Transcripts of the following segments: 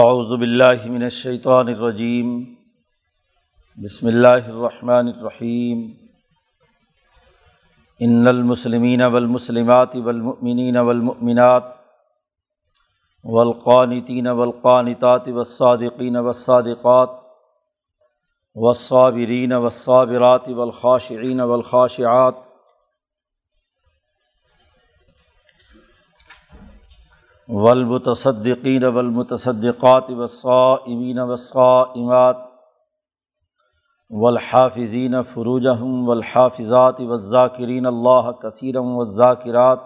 اعوذ باللہ من الشیطان الرجیم بسم اللہ الرحمن الرحیم ان المسلمین والمسلمات والمؤمنین والمؤمنات والقانتین والقانتات والصادقین والصادقات والصابرین والصابرات والخاشعین والخاشعات والمتصدقین والمتصدقات والصائمین والصائمات والحافظین فروجہم والحافظات والذاکرین اللہ کثیرم والذاکرات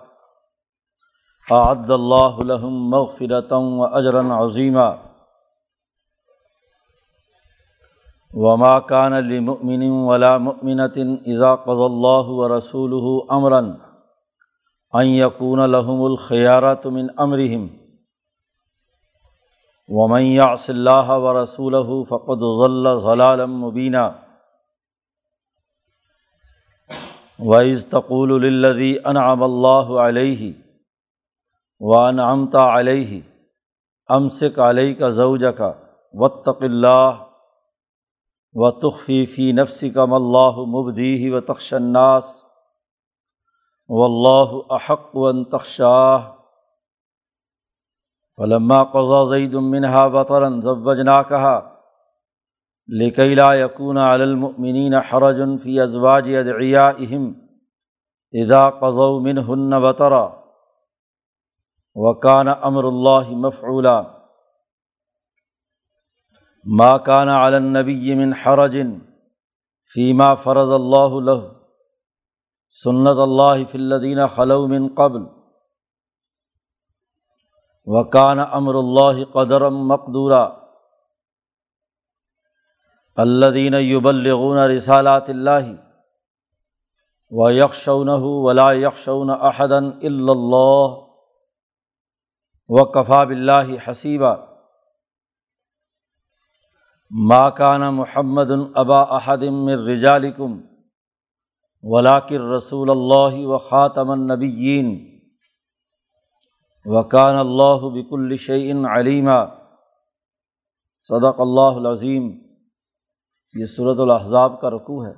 اعد اللہ لهم مغفرتا و اجرا عظیما وما كان لمؤمن ولا مؤمنة اذا قضى الله ورسوله امرا ان یقون لحم الخیارت من امرحم ومن یعص اللہ و رسول فقد ضل ضلالم مبینہ وعز تقول الدی انعم اللہ علیہ و انعمتا علیہ امسک علیہ کا زوج کا وطق اللہ و تخفی فی نفسی کم اللہ مبدی و تخشناس و اللہ احق و تخشاہ. علما قضا زید المنہا بطرن ضوجنا کہا لکیلا یقون علمنین حرجن فی ازواج ادعیا اہم ادا قضو من ہن بطرا وکان امر اللہ مفعولا. ما کان علنبی من حرجن فیما فرض اللہ لہ. سنت اللہ فلدین خلومن قبل وکان امر اللہ قدرم مقدورہ الدین یبلغون رسالات اللہ و یکشون ولا یکشون احدن اللہ و کفا بلّہ حسیبہ ماکان محمد الابا احدم رجالکم ولاکر رسول اللہ و خاطم النبیین وکان اللہ بک الشعین علیمہ صدق اللہ العظیم. یہ صورت الحضاب کا رقوع ہے.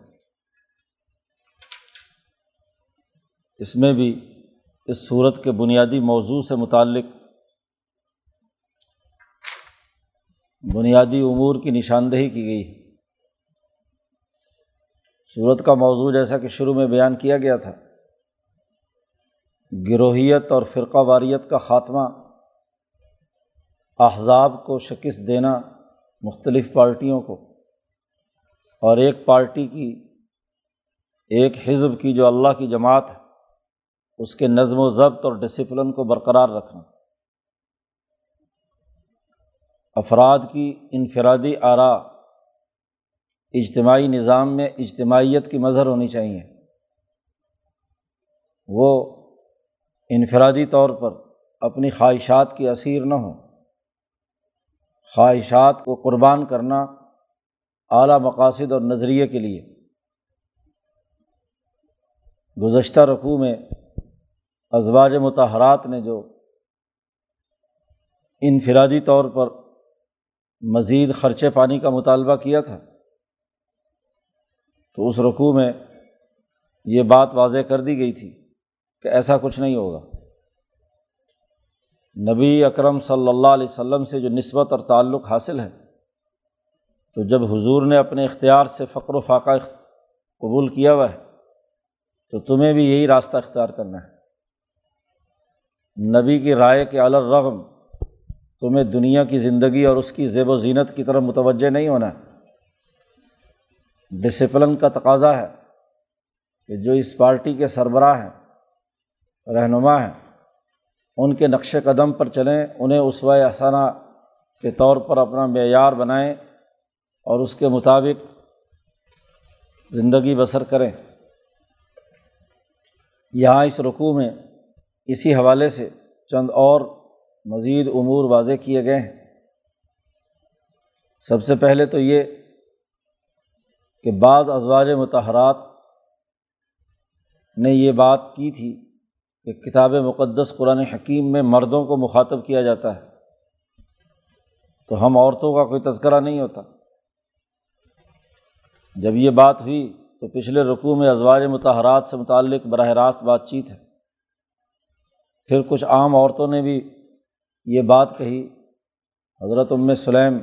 اس میں بھی اس صورت کے بنیادی موضوع سے متعلق بنیادی امور کی نشاندہی کی گئی ہے. صورت کا موضوع جیسا کہ شروع میں بیان کیا گیا تھا۔ گروہیت اور فرقہ واریت کا خاتمہ، احزاب کو شکست دینا مختلف پارٹیوں کو، اور ایک پارٹی کی، ایک حزب کی جو اللہ کی جماعت ہے، اس کے نظم و ضبط اور ڈسپلن کو برقرار رکھنا۔ افراد کی انفرادی آرا اجتماعی نظام میں اجتماعیت کی مظہر ہونی چاہیے۔ وہ انفرادی طور پر اپنی خواہشات کی اثیر نہ ہوں۔ خواہشات کو قربان کرنا اعلیٰ مقاصد اور نظریے کے لیے۔ گزشتہ رقوع میں ازواج متحرات نے جو انفرادی طور پر مزید خرچے پانی کا مطالبہ کیا تھا تو اس رقوع میں یہ بات واضح کر دی گئی تھی کہ ایسا کچھ نہیں ہوگا۔ نبی اکرم صلی اللہ علیہ وسلم سے جو نسبت اور تعلق حاصل ہے، تو جب حضور نے اپنے اختیار سے فقر و فاقہ قبول کیا ہوا ہے، تو تمہیں بھی یہی راستہ اختیار کرنا ہے۔ نبی کی رائے کے الرغم تمہیں دنیا کی زندگی اور اس کی زیب و زینت کی طرف متوجہ نہیں ہونا ہے۔ ڈسپلن کا تقاضا ہے کہ جو اس پارٹی کے سربراہ ہیں، رہنما ہیں، ان کے نقش قدم پر چلیں، انہیں اسوۂ احسانہ کے طور پر اپنا معیار بنائیں اور اس کے مطابق زندگی بسر کریں۔ یہاں اس رقوع میں اسی حوالے سے چند اور مزید امور واضح کیے گئے ہیں۔ سب سے پہلے تو یہ کہ بعض ازواج متحرات نے یہ بات کی تھی کہ کتاب مقدس قرآن حکیم میں مردوں کو مخاطب کیا جاتا ہے، تو ہم عورتوں کا کوئی تذکرہ نہیں ہوتا۔ جب یہ بات ہوئی تو پچھلے رقوع میں ازواج متحرات سے متعلق براہ راست بات چیت ہے۔ پھر کچھ عام عورتوں نے بھی یہ بات کہی، حضرت ام سلیم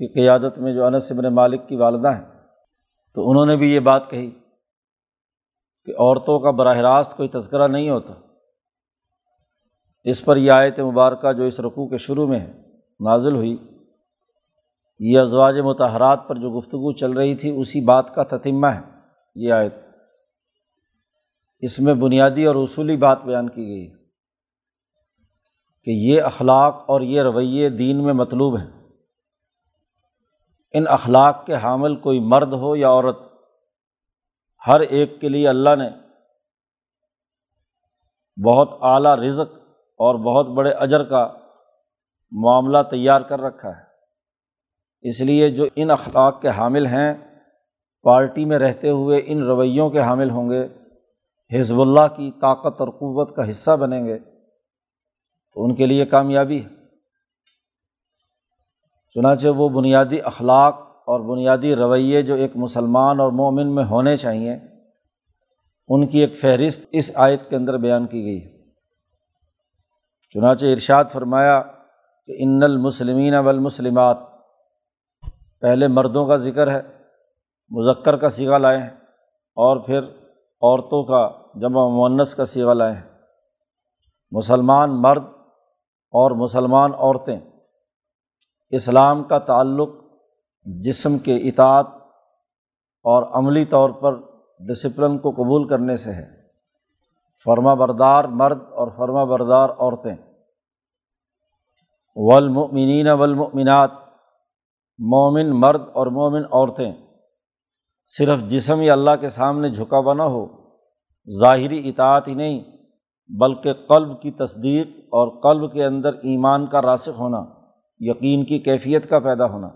کی قیادت میں جو انس ابن مالک کی والدہ ہیں۔ تو انہوں نے بھی یہ بات کہی کہ عورتوں کا براہ راست کوئی تذکرہ نہیں ہوتا۔ اس پر یہ آیت مبارکہ جو اس رقوع کے شروع میں ہے نازل ہوئی، یہ ازواج متحرات پر جو گفتگو چل رہی تھی، اسی بات کا تتمہ ہے۔ یہ آیت اس میں بنیادی اور اصولی بات بیان کی گئی ہے کہ یہ اخلاق اور یہ رویے دین میں مطلوب ہیں۔ ان اخلاق کے حامل کوئی مرد ہو یا عورت، ہر ایک کے لیے اللہ نے بہت اعلیٰ رزق اور بہت بڑے اجر کا معاملہ تیار کر رکھا ہے۔ اس لیے جو ان اخلاق کے حامل ہیں، پارٹی میں رہتے ہوئے ان رویوں کے حامل ہوں گے، حزب اللہ کی طاقت اور قوت کا حصہ بنیں گے، تو ان کے لیے کامیابی ہے۔ چنانچہ وہ بنیادی اخلاق اور بنیادی رویے جو ایک مسلمان اور مومن میں ہونے چاہئیں، ان کی ایک فہرست اس آیت کے اندر بیان کی گئی ہے۔ چنانچہ ارشاد فرمایا کہ ان المسلمین والمسلمات، پہلے مردوں کا ذکر ہے، مذکر کا سیگا لائے ہیں اور پھر عورتوں کا جمع مونس کا سیگا لائے ہیں۔ مسلمان مرد اور مسلمان عورتیں اسلام کا تعلق جسم کے اطاعت اور عملی طور پر ڈسپلن کو قبول کرنے سے ہے۔ فرما بردار مرد اور فرما بردار عورتیں۔ والمؤمنین والمؤمنات، مومن مرد اور مومن عورتیں۔ صرف جسم یا اللہ کے سامنے جھکا ہوا نہ ہو، ظاہری اطاعت ہی نہیں، بلکہ قلب کی تصدیق اور قلب کے اندر ایمان کا راسخ ہونا۔ یقین کی کیفیت کا پیدا ہونا۔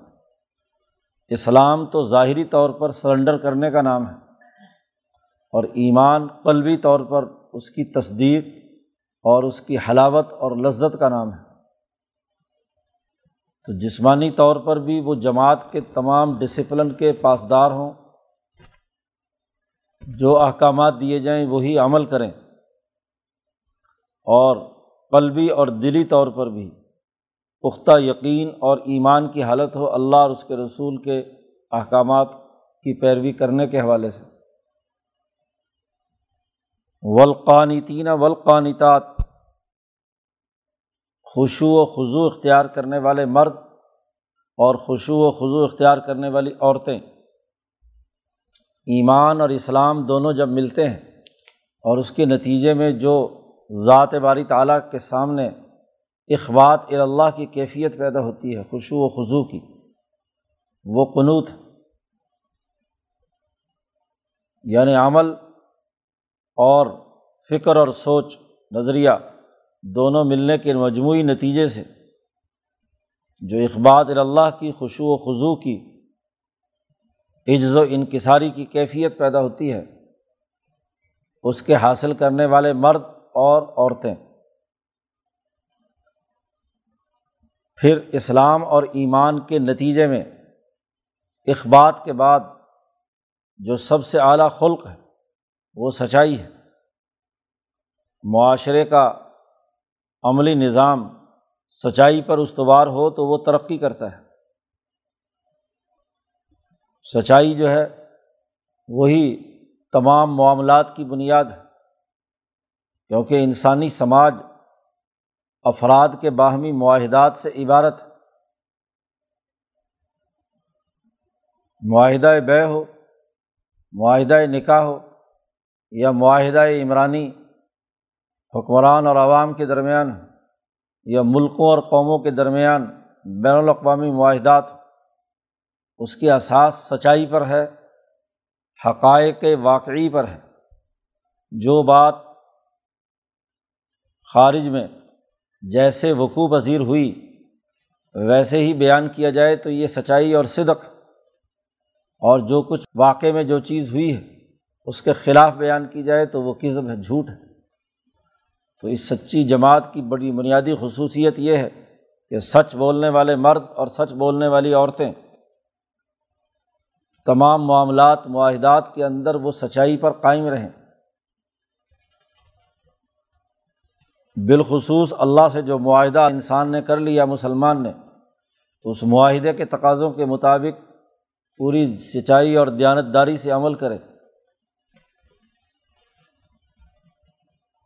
اسلام تو ظاہری طور پر سرنڈر کرنے کا نام ہے اور ایمان قلبی طور پر اس کی تصدیق اور اس کی حلاوت اور لذت کا نام ہے۔ تو جسمانی طور پر بھی وہ جماعت کے تمام ڈسپلن کے پاسدار ہوں۔ جو احکامات دیے جائیں وہی عمل کریں۔ اور قلبی اور دلی طور پر بھی۔ پختہ یقین اور ایمان کی حالت ہو، اللہ اور اس کے رسول کے احکامات کی پیروی کرنے کے حوالے سے۔ ولقانتین ولقانتات خوشو و خضو اختیار کرنے والے مرد اور خوشو و خضو اختیار کرنے والی عورتیں۔ ایمان اور اسلام دونوں جب ملتے ہیں اور اس کے نتیجے میں جو ذات باری تعالیٰ کے سامنے اخبات اللہ کی کیفیت پیدا ہوتی ہے خوشو و خضو کی۔ وہ قنوت یعنی عمل اور فکر اور سوچ، نظریہ دونوں ملنے کے مجموعی نتیجے سے۔ جو اخبات اللہ کی خوشو و خضو کی عجز و انکساری کی کیفیت پیدا ہوتی ہے، اس کے حاصل کرنے والے مرد اور عورتیں۔ پھر اسلام اور ایمان کے نتیجے میں اخبات کے بعد جو سب سے اعلیٰ خلق ہے، وہ سچائی ہے۔ معاشرے کا عملی نظام سچائی پر استوار ہو تو وہ ترقی کرتا ہے۔ سچائی جو ہے، وہی تمام معاملات کی بنیاد ہے۔ کیونکہ انسانی سماج افراد کے باہمی معاہدات سے عبارت معاہدہ بے ہو، معاہدہ نکاح ہو یا معاہدہ عمرانی حکمران اور عوام کے درمیان یا ملکوں اور قوموں کے درمیان بین الاقوامی معاہدات اس کی اساس سچائی پر ہے، حقائق واقعی پر ہے۔ جو بات خارج میں جیسے وقوع پذیر ہوئی، ویسے ہی بیان کیا جائے تو یہ سچائی اور صدق۔ اور جو کچھ واقعے میں جو چیز ہوئی ہے، اس کے خلاف بیان کی جائے تو وہ قزم ہے، جھوٹ ہے۔ تو اس سچی جماعت کی بڑی بنیادی خصوصیت یہ ہے کہ سچ بولنے والے مرد اور سچ بولنے والی عورتیں، تمام معاملات، معاہدات کے اندر وہ سچائی پر قائم رہیں۔ بالخصوص اللہ سے جو معاہدہ انسان نے کر لیا، مسلمان نے، تو اس معاہدے کے تقاضوں کے مطابق پوری سچائی اور دیانتداری سے عمل کرے۔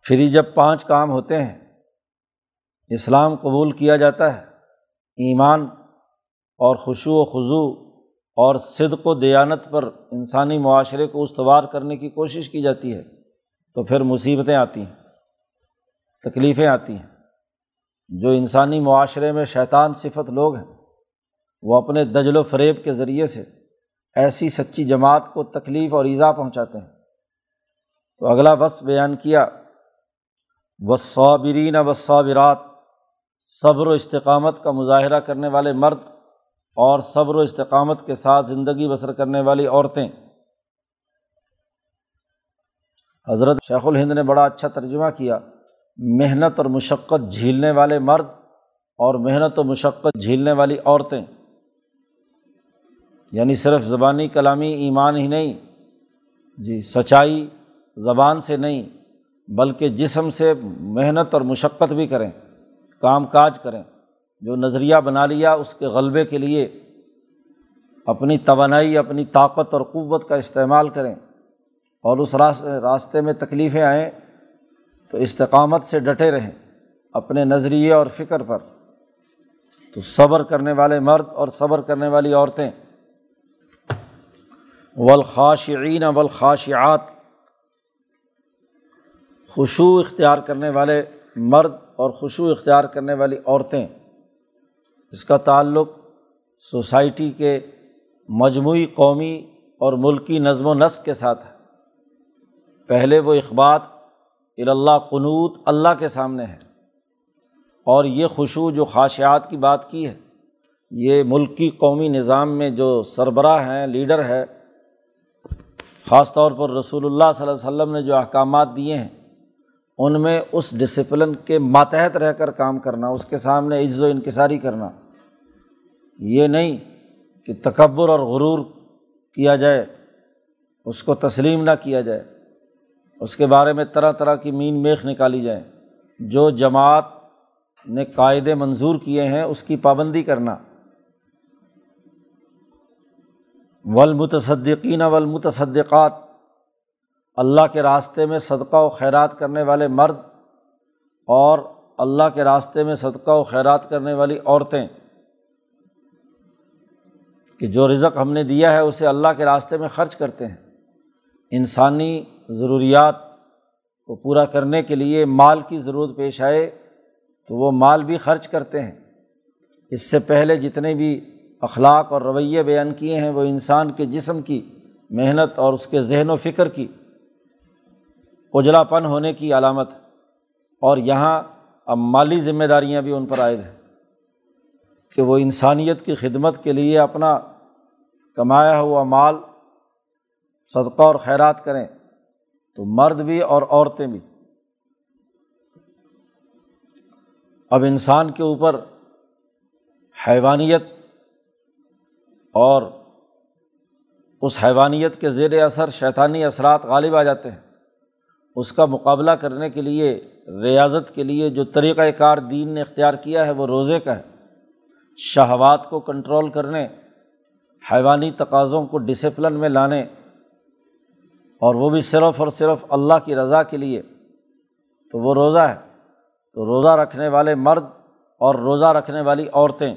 پھر جب پانچ کام ہوتے ہیں، اسلام قبول کیا جاتا ہے، ایمان اور خوشو و خضو اور صدق و دیانت پر انسانی معاشرے کو استوار کرنے کی کوشش کی جاتی ہے، تو پھر مصیبتیں آتی ہیں۔ تکلیفیں آتی ہیں۔ جو انسانی معاشرے میں شیطان صفت لوگ ہیں، وہ اپنے دجل و فریب کے ذریعے سے ایسی سچی جماعت کو تکلیف اور ایزا پہنچاتے ہیں۔ تو اگلا وصف بیان کیا و صابرین و صابرات صبر و استقامت کا مظاہرہ کرنے والے مرد اور صبر و استقامت کے ساتھ زندگی بسر کرنے والی عورتیں۔ حضرت شیخ الہند نے بڑا اچھا ترجمہ کیا محنت اور مشقت جھیلنے والے مرد اور محنت و مشقت جھیلنے والی عورتیں۔ یعنی صرف زبانی کلامی ایمان ہی نہیں جی سچائی زبان سے نہیں، بلکہ جسم سے محنت اور مشقت بھی کریں، کام کاج کریں۔ جو نظریہ بنا لیا اس کے غلبے کے لیے اپنی توانائی، اپنی طاقت اور قوت کا استعمال کریں۔ اور اس راستے راستے میں تکلیفیں آئیں تو استقامت سے ڈٹے رہیں اپنے نظریے اور فکر پر۔ تو صبر کرنے والے مرد اور صبر کرنے والی عورتیں۔ ولخاشعین ولخاشعات خوشو اختیار کرنے والے مرد اور خوشو اختیار کرنے والی عورتیں۔ اس کا تعلق سوسائٹی کے مجموعی قومی اور ملکی نظم و نسق کے ساتھ ہے۔ پہلے وہ اخبات الا قنوت اللہ کے سامنے ہے۔ اور یہ خوشو جو خواہشات کی بات کی ہے، یہ ملکی قومی نظام میں جو سربراہ ہیں، لیڈر ہے، خاص طور پر رسول اللہ صلی اللہ علیہ وسلم نے جو احکامات دیے ہیں، ان میں اس ڈسپلن کے ماتحت رہ کر کام کرنا، اس کے سامنے عز و انکساری کرنا، یہ نہیں کہ تکبر اور غرور کیا جائے، اس کو تسلیم نہ کیا جائے۔ اس کے بارے میں طرح طرح کی مین میخ نکالی جائے جو جماعت نے قاعدے منظور کیے ہیں، اس کی پابندی کرنا۔ ولمتصدقین ولمتصدقات اللہ کے راستے میں صدقہ و خیرات کرنے والے مرد اور اللہ کے راستے میں صدقہ و خیرات کرنے والی عورتیں۔ کہ جو رزق ہم نے دیا ہے، اسے اللہ کے راستے میں خرچ کرتے ہیں۔ انسانی ضروریات کو پورا کرنے کے لیے مال کی ضرورت پیش آئے تو وہ مال بھی خرچ کرتے ہیں۔ اس سے پہلے جتنے بھی اخلاق اور رویے بیان کیے ہیں وہ انسان کے جسم کی محنت اور اس کے ذہن و فکر کی اجلا پن ہونے کی علامت اور یہاں اب مالی ذمہ داریاں بھی ان پر عائد ہیں کہ وہ انسانیت کی خدمت کے لیے اپنا کمایا ہوا مال صدقہ اور خیرات کریں۔ تو مرد بھی اور عورتیں بھی۔ اب انسان کے اوپر حیوانیت اور اس حیوانیت کے زیر اثر شیطانی اثرات غالب آ جاتے ہیں۔ اس کا مقابلہ کرنے کے لیے، ریاضت کے لیے جو طریقۂ کار دین نے اختیار کیا ہے، وہ روزے کا ہے۔ شہوات کو کنٹرول کرنے، حیوانی تقاضوں کو ڈسپلن میں لانے اور وہ بھی صرف اور صرف اللہ کی رضا کے لیے تو وہ روزہ ہے۔ تو روزہ رکھنے والے مرد اور روزہ رکھنے والی عورتیں۔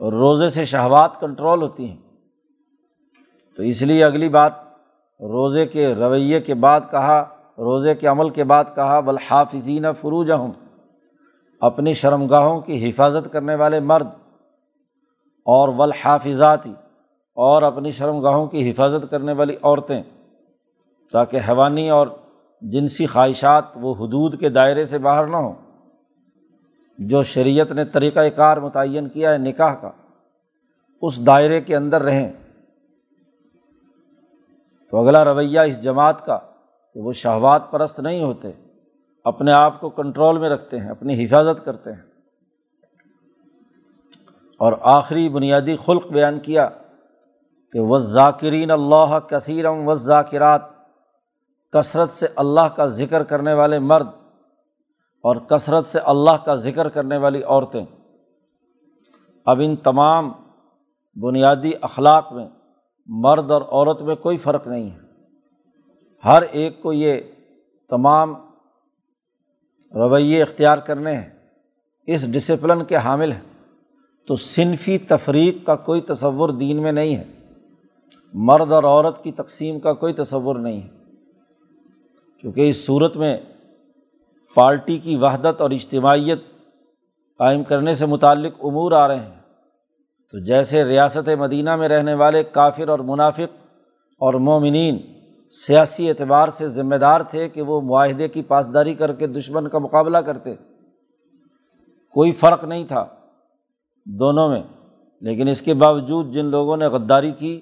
روزے سے شہوات کنٹرول ہوتی ہیں۔ تو اس لیے اگلی بات، روزے کے رویے کے بعد کہا، روزے کے عمل کے بعد کہا بلحافظین فروج ہوں اپنی شرم گاہوں کی حفاظت کرنے والے مرد، اور ولحافظاتی اور اپنی شرم گاہوں کی حفاظت کرنے والی عورتیں، تاکہ حیوانی اور جنسی خواہشات وہ حدود کے دائرے سے باہر نہ ہوں۔ جو شریعت نے طریقۂ کار متعین کیا ہے نکاح کا، اس دائرے کے اندر رہیں۔ تو اگلا رویہ اس جماعت کا کہ وہ شہوات پرست نہیں ہوتے، اپنے آپ کو کنٹرول میں رکھتے ہیں، اپنی حفاظت کرتے ہیں۔ اور آخری بنیادی خلق بیان کیا کہ وہ ذاکرین اللہ کثیرم و ذاکرات کثرت سے اللہ کا ذکر کرنے والے مرد اور کثرت سے اللہ کا ذکر کرنے والی عورتیں۔ اب ان تمام بنیادی اخلاق میں مرد اور عورت میں کوئی فرق نہیں ہے۔ ہر ایک کو یہ تمام رویے اختیار کرنے ہیں۔ اس ڈسپلن کے حامل ہیں۔ تو صنفی تفریق کا کوئی تصور دین میں نہیں ہے۔ مرد اور عورت کی تقسیم کا کوئی تصور نہیں ہے۔ کیونکہ اس صورت میں پارٹی کی وحدت اور اجتماعیت قائم کرنے سے متعلق امور آ رہے ہیں۔ تو جیسے ریاست مدینہ میں رہنے والے کافر اور منافق اور مومنین سیاسی اعتبار سے ذمہ دار تھے کہ وہ معاہدے کی پاسداری کر کے دشمن کا مقابلہ کرتے۔ کوئی فرق نہیں تھا دونوں میں، لیکن اس کے باوجود جن لوگوں نے غداری کی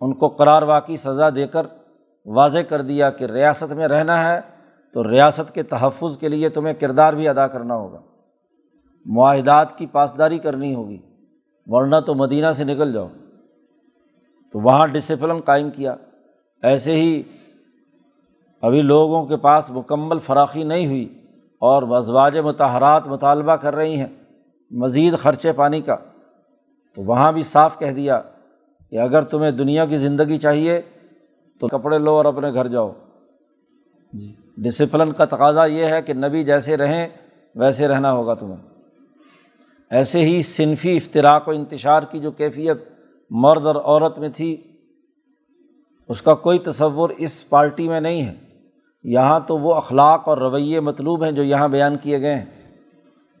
ان کو قرار واقعی سزا دے کر واضح کر دیا کہ ریاست میں رہنا ہے، تو ریاست کے تحفظ کے لیے تمہیں کردار بھی ادا کرنا ہوگا۔ معاہدات کی پاسداری کرنی ہوگی، ورنہ تو مدینہ سے نکل جاؤ۔ تو وہاں ڈسپلن قائم کیا۔ ایسے ہی ابھی لوگوں کے پاس مکمل فراخی نہیں ہوئی اور ازواج متحرات مطالبہ کر رہی ہیں مزید خرچے پانی کا۔ تو وہاں بھی صاف کہہ دیا کہ اگر تمہیں دنیا کی زندگی چاہیے تو کپڑے لو اور اپنے گھر جاؤ۔ جی۔ ڈسپلن کا تقاضا یہ ہے کہ نبی جیسے رہیں ویسے رہنا ہوگا تمہیں۔ ایسے ہی صنفی افطراک و انتشار کی جو کیفیت مرد اور عورت میں تھی اس کا کوئی تصور اس پارٹی میں نہیں ہے۔ یہاں تو وہ اخلاق اور رویے مطلوب ہیں جو یہاں بیان کیے گئے ہیں۔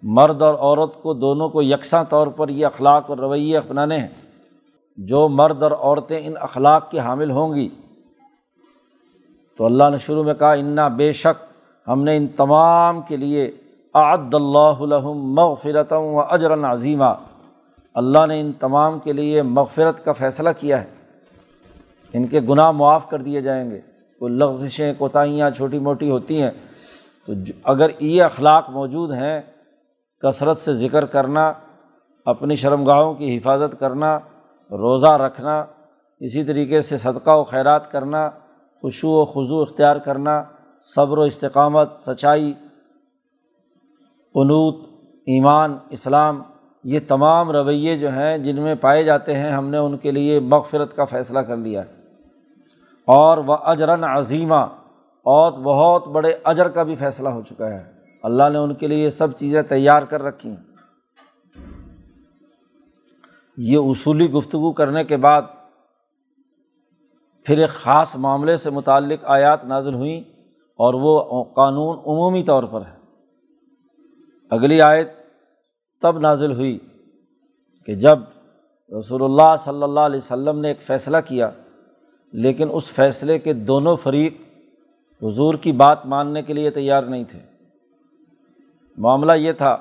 مرد اور عورت کو دونوں کو یکساں طور پر یہ اخلاق اور رویے اپنانے ہیں۔ جو مرد اور عورتیں ان اخلاق کے حامل ہوں گی۔ تو اللہ نے شروع میں کہا، انا بے شک ہم نے ان تمام کے لیے عد اللہ مغفرتم و اجراً عظیمہ اللہ نے ان تمام کے لیے مغفرت کا فیصلہ کیا ہے۔ ان کے گناہ معاف کر دیے جائیں گے۔ کوئی لغزشیں، کوتاہیاں چھوٹی موٹی ہوتی ہیں۔ تو اگر یہ اخلاق موجود ہیں، کثرت سے ذکر کرنا، اپنی شرم گاہوں کی حفاظت کرنا روزہ رکھنا، اسی طریقے سے صدقہ و خیرات کرنا خوشو و خضو اختیار کرنا، صبر و استقامت، سچائی قنوط ایمان، اسلام، یہ تمام رویے جو ہیں، جن میں پائے جاتے ہیں، ہم نے ان کے لیے مغفرت کا فیصلہ کر لیا ہے۔ اور وہ اجراً عظیمہ، اور بہت بڑے اجر کا بھی فیصلہ ہو چکا ہے۔ اللہ نے ان کے لیے یہ سب چیزیں تیار کر رکھی ہیں۔ یہ اصولی گفتگو کرنے کے بعد پھر ایک خاص معاملے سے متعلق آیات نازل ہوئیں اور وہ قانون عمومی طور پر ہے۔ اگلی آیت تب نازل ہوئی کہ جب رسول اللہ صلی اللہ علیہ وسلم نے ایک فیصلہ کیا، لیکن اس فیصلے کے دونوں فریق حضور کی بات ماننے کے لیے تیار نہیں تھے۔ معاملہ یہ تھا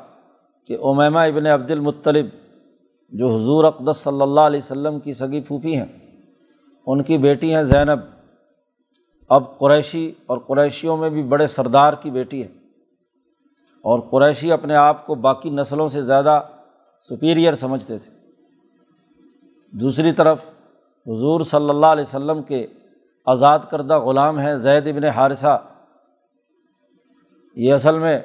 کہ امیمہ ابن عبد المطلب جو حضور اقدس صلی اللہ علیہ وسلم کی سگی پھوپھی ہیں، ان کی بیٹی ہیں زینب۔ اب قریشی اور قریشیوں میں بھی بڑے سردار کی بیٹی ہے۔ اور قریشی اپنے آپ کو باقی نسلوں سے زیادہ سپیریئر سمجھتے تھے۔ دوسری طرف حضور صلی اللہ علیہ وسلم کے آزاد کردہ غلام ہیں زید ابن حارثہ۔ یہ اصل میں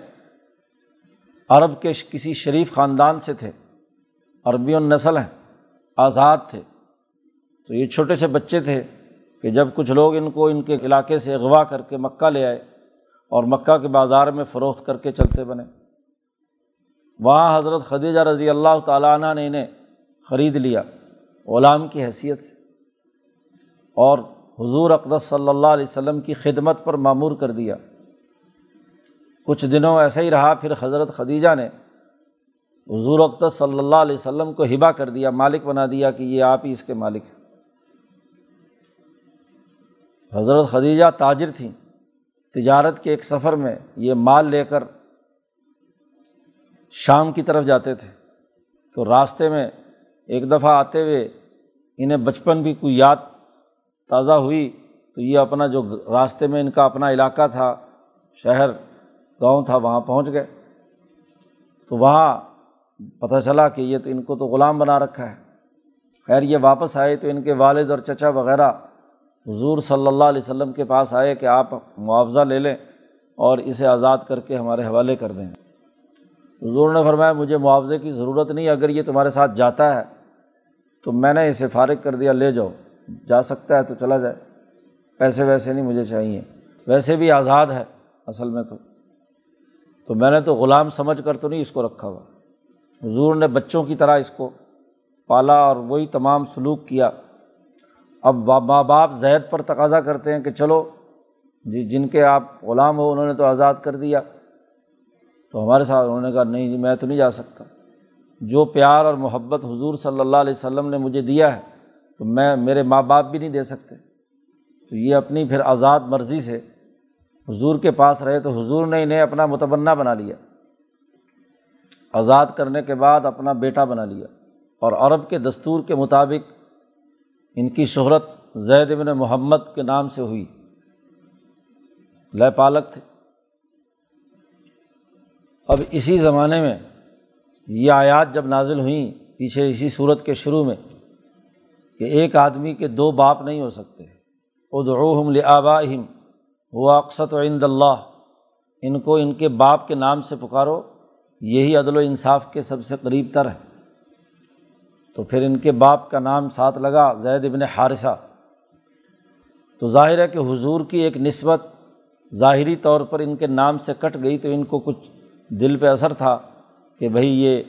عرب کے کسی شریف خاندان سے تھے۔ عربی النسل ہیں، آزاد تھے۔ تو یہ چھوٹے سے بچے تھے کہ جب کچھ لوگ ان کو ان کے علاقے سے اغوا کر کے مکہ لے آئے اور مکہ کے بازار میں فروخت کر کے چلتے بنے۔ وہاں حضرت خدیجہ رضی اللہ تعالیٰ عنہ نے انہیں خرید لیا غلام کی حیثیت سے اور حضور اقدس صلی اللہ علیہ وسلم کی خدمت پر معمور کر دیا۔ کچھ دنوں ایسا ہی رہا، پھر حضرت خدیجہ نے حضور اقدس صلی اللہ علیہ وسلم کو ہبا کر دیا، مالک بنا دیا کہ یہ آپ ہی اس کے مالک ہیں۔ حضرت خدیجہ تاجر تھیں۔ تجارت کے ایک سفر میں یہ مال لے کر شام کی طرف جاتے تھے۔ تو راستے میں ایک دفعہ آتے ہوئے انہیں بچپن بھی کوئی یاد تازہ ہوئی۔ تو یہ اپنا جو راستے میں ان کا اپنا علاقہ تھا، شہر، گاؤں تھا، وہاں پہنچ گئے۔ تو وہاں پتہ چلا کہ یہ تو ان کو تو غلام بنا رکھا ہے۔ خیر یہ واپس آئے تو ان کے والد اور چچا وغیرہ حضور صلی اللہ علیہ وسلم کے پاس آئے کہ آپ معاوضہ لے لیں اور اسے آزاد کر کے ہمارے حوالے کر دیں۔ حضور نے فرمایا، مجھے معاوضے کی ضرورت نہیں، اگر یہ تمہارے ساتھ جاتا ہے تو میں نے اسے فارغ کر دیا، لے جاؤ۔ جا سکتا ہے تو چلا جائے۔ پیسے ویسے نہیں مجھے چاہیے، ویسے بھی آزاد ہے اصل میں تو۔ تو میں نے تو غلام سمجھ کر تو نہیں اس کو رکھا ہوا۔ حضور نے بچوں کی طرح اس کو پالا اور وہی تمام سلوک کیا۔ اب ماں باپ زید پر تقاضا کرتے ہیں کہ چلو جی جن کے آپ غلام ہو، انہوں نے تو آزاد کر دیا۔ تو ہمارے ساتھ انہوں نے کہا، نہیں جی میں تو نہیں جا سکتا۔ جو پیار اور محبت حضور صلی اللہ علیہ وسلم نے مجھے دیا ہے، تو میں میرے ماں باپ بھی نہیں دے سکتے۔ تو یہ اپنی پھر آزاد مرضی سے حضور کے پاس رہے تو حضور نے انہیں اپنا متبنہ بنا لیا۔ آزاد کرنے کے بعد اپنا بیٹا بنا لیا اور عرب کے دستور کے مطابق ان کی شہرت زید بن محمد کے نام سے ہوئی۔ لے پالک تھے۔ اب اسی زمانے میں یہ آیات جب نازل ہوئیں پیچھے اسی صورت کے شروع میں کہ ایک آدمی کے دو باپ نہیں ہو سکتے۔ ادعوہم لآبائہم ہوا اقسط و عند اللہ۔ ان کو ان کے باپ کے نام سے پکارو۔ یہی عدل و انصاف کے سب سے قریب تر ہے۔ تو پھر ان کے باپ کا نام ساتھ لگا زید ابن حارثہ۔ تو ظاہر ہے کہ حضور کی ایک نسبت ظاہری طور پر ان کے نام سے کٹ گئی تو ان کو کچھ دل پہ اثر تھا کہ بھائی یہ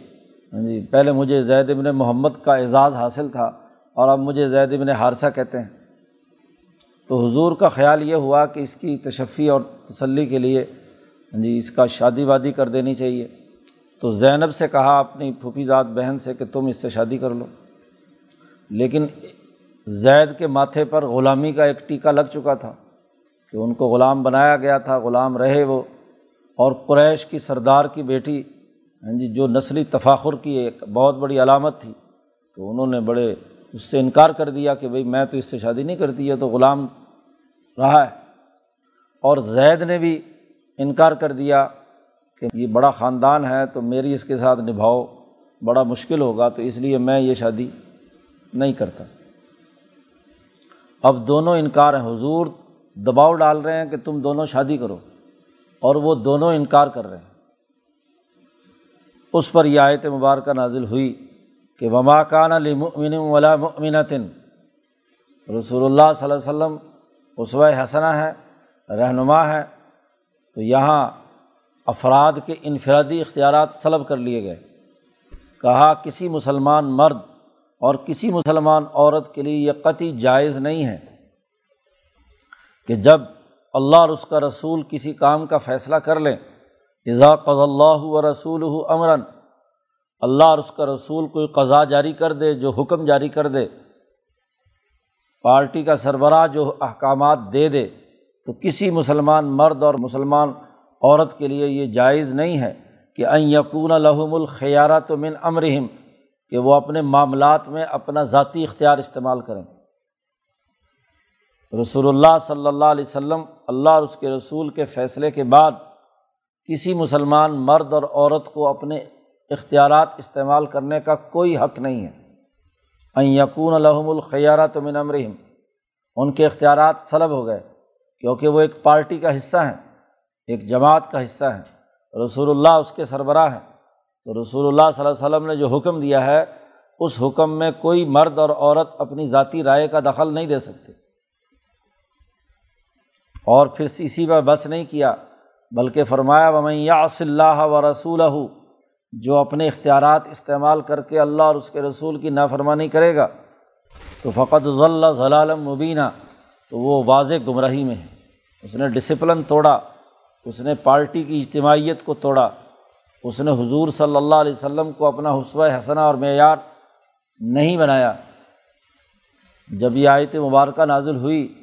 ہاں جی پہلے مجھے زید ابن محمد کا اعزاز حاصل تھا اور اب مجھے زید ابن حارثہ کہتے ہیں۔ تو حضور کا خیال یہ ہوا کہ اس کی تشفی اور تسلی کے لیے ہاں جی اس کا شادی وادی کر دینی چاہیے۔ تو زینب سے کہا اپنی پھوپھی ذات بہن سے کہ تم اس سے شادی کر لو۔ لیکن زید کے ماتھے پر غلامی کا ایک ٹیکہ لگ چکا تھا کہ ان کو غلام بنایا گیا تھا، غلام رہے وہ۔ اور قریش کی سردار کی بیٹی ہاں جی جو نسلی تفاخر کی ایک بہت بڑی علامت تھی، تو انہوں نے بڑے اس سے انکار کر دیا کہ بھائی میں تو اس سے شادی نہیں کرتی ہے تو غلام رہا ہے۔ اور زید نے بھی انکار کر دیا کہ یہ بڑا خاندان ہے تو میری اس کے ساتھ نبھاؤ، بڑا مشکل ہوگا، تو اس لیے میں یہ شادی نہیں کرتا۔ اب دونوں انکار ہیں، حضور دباؤ ڈال رہے ہیں کہ تم دونوں شادی کرو، اور وہ دونوں انکار کر رہے ہیں۔ اس پر یہ آیت مبارکہ نازل ہوئی کہ وما کان علی مؤمن ولا مؤمنتن رسول اللہ صلی اللہ علیہ وسلم، اسوہ حسنہ ہے، رہنما ہے۔ تو یہاں افراد کے انفرادی اختیارات سلب کر لیے گئے۔ کہا، کسی مسلمان مرد اور کسی مسلمان عورت کے لیے یہ قطعی جائز نہیں ہے کہ جب اللہ اور اس کا رسول کسی کام کا فیصلہ کر لیں قض اللہ و رسول امراً، اللہ اور اس کا رسول کوئی قضا جاری کر دے، جو حکم جاری کر دے، پارٹی کا سربراہ جو احکامات دے دے، تو کسی مسلمان مرد اور مسلمان عورت کے لیے یہ جائز نہیں ہے کہ این یقون الحم الخیارات من امرحم کہ وہ اپنے معاملات میں اپنا ذاتی اختیار استعمال کریں۔ رسول اللہ صلی اللہ علیہ وسلم، اللہ اور اس کے رسول کے فیصلے کے بعد کسی مسلمان مرد اور عورت کو اپنے اختیارات استعمال کرنے کا کوئی حق نہیں ہے۔ یقون الحم الخیارات من امرحم ان کے اختیارات سلب ہو گئے کیونکہ وہ ایک پارٹی کا حصہ ہیں۔ ایک جماعت کا حصہ ہیں رسول اللہ اس کے سربراہ ہیں۔ تو رسول اللہ صلی اللہ علیہ وسلم نے جو حکم دیا ہے، اس حکم میں کوئی مرد اور عورت اپنی ذاتی رائے کا دخل نہیں دے سکتے۔ اور پھر اسی پر بس نہیں کیا، بلکہ فرمایا ومیا اللہ و رسول جو اپنے اختیارات استعمال کر کے اللہ اور اس کے رسول کی نافرمانی کرے گا، تو فقط ضلع ضلالم مبینہ تو وہ واضح گمراہی میں ہے۔ اس نے ڈسپلن توڑا۔ اس نے پارٹی کی اجتماعیت کو توڑا۔ اس نے حضور صلی اللہ علیہ وسلم کو اپنا حسوہ حسنہ اور معیار نہیں بنایا۔ جب یہ آیت مبارکہ نازل ہوئی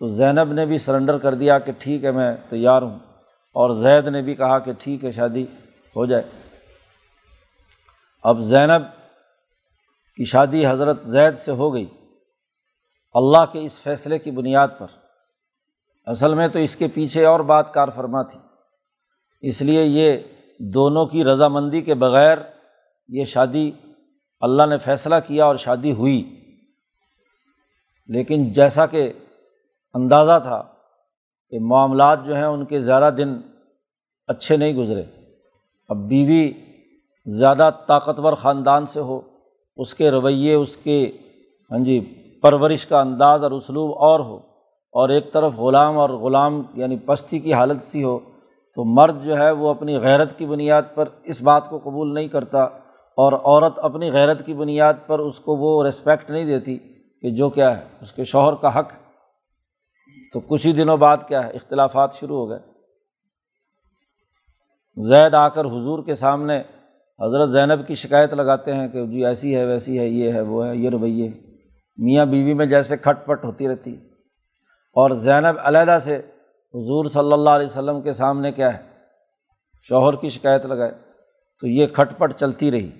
تو زینب نے بھی سرنڈر کر دیا کہ ٹھیک ہے، میں تیار ہوں۔ اور زید نے بھی کہا کہ ٹھیک ہے، شادی ہو جائے۔ اب زینب کی شادی حضرت زید سے ہو گئی۔ اللہ کے اس فیصلے کی بنیاد پر۔ اصل میں تو اس کے پیچھے اور بات کار فرما تھی۔ اس لیے یہ دونوں کی رضامندی کے بغیر یہ شادی اللہ نے فیصلہ کیا اور شادی ہوئی۔ لیکن جیسا کہ اندازہ تھا کہ معاملات جو ہیں ان کے زیادہ دن اچھے نہیں گزرے۔ اب بیوی زیادہ طاقتور خاندان سے ہو، اس کے رویے، اس کے ہاں جی پرورش کا انداز اور اسلوب اور ہو۔ اور ایک طرف غلام اور غلام یعنی پستی کی حالت سی ہو، تو مرد جو ہے وہ اپنی غیرت کی بنیاد پر اس بات کو قبول نہیں کرتا اور عورت اپنی غیرت کی بنیاد پر اس کو وہ رسپیکٹ نہیں دیتی کہ جو کیا ہے، اس کے شوہر کا حق ہے۔ تو کچھ ہی دنوں بعد کیا ہے، اختلافات شروع ہو گئے۔ زید آ کر حضور کے سامنے حضرت زینب کی شکایت لگاتے ہیں کہ جی ایسی ہے، ویسی ہے، یہ ہے، وہ ہے، یہ رویے۔ میاں بیوی میں جیسے کھٹ پٹ ہوتی رہتی۔ اور زینب علیحدہ سے حضور صلی اللہ علیہ وسلم کے سامنے کیا ہے؟ شوہر کی شکایت لگائے۔ تو یہ کھٹ پٹ چلتی رہی۔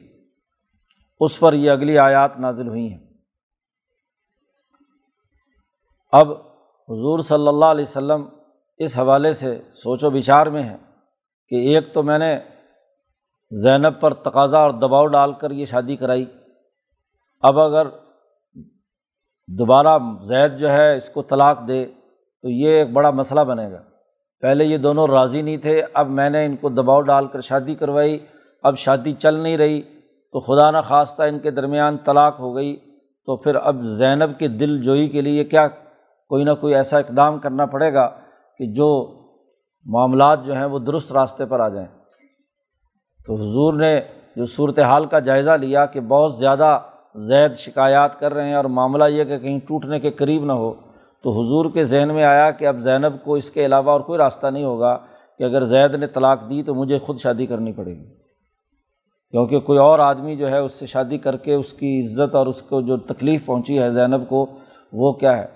اس پر یہ اگلی آیات نازل ہوئی ہیں۔ اب حضور صلی اللہ علیہ وسلم اس حوالے سے سوچ و بچار میں ہے کہ ایک تو میں نے زینب پر تقاضا اور دباؤ ڈال کر یہ شادی کرائی۔ اب اگر دوبارہ زید جو ہے اس کو طلاق دے، تو یہ ایک بڑا مسئلہ بنے گا۔ پہلے یہ دونوں راضی نہیں تھے، اب میں نے ان کو دباؤ ڈال کر شادی کروائی، اب شادی چل نہیں رہی۔ تو خدا نہ خواستہ ان کے درمیان طلاق ہو گئی۔ تو پھر اب زینب کے دل جوئی کے لیے کیا کوئی نہ کوئی ایسا اقدام کرنا پڑے گا کہ جو معاملات جو ہیں وہ درست راستے پر آ جائیں۔ تو حضور نے جو صورت حال کا جائزہ لیا کہ بہت زیادہ زید شکایات کر رہے ہیں اور معاملہ یہ کہ کہیں ٹوٹنے کے قریب نہ ہو، تو حضور کے ذہن میں آیا کہ اب زینب کو اس کے علاوہ اور کوئی راستہ نہیں ہوگا کہ اگر زید نے طلاق دی تو مجھے خود شادی کرنی پڑے گی۔ کیونکہ کوئی اور آدمی جو ہے اس سے شادی کر کے اس کی عزت اور اس کو جو تکلیف پہنچی ہے زینب کو، وہ کیا ہے؟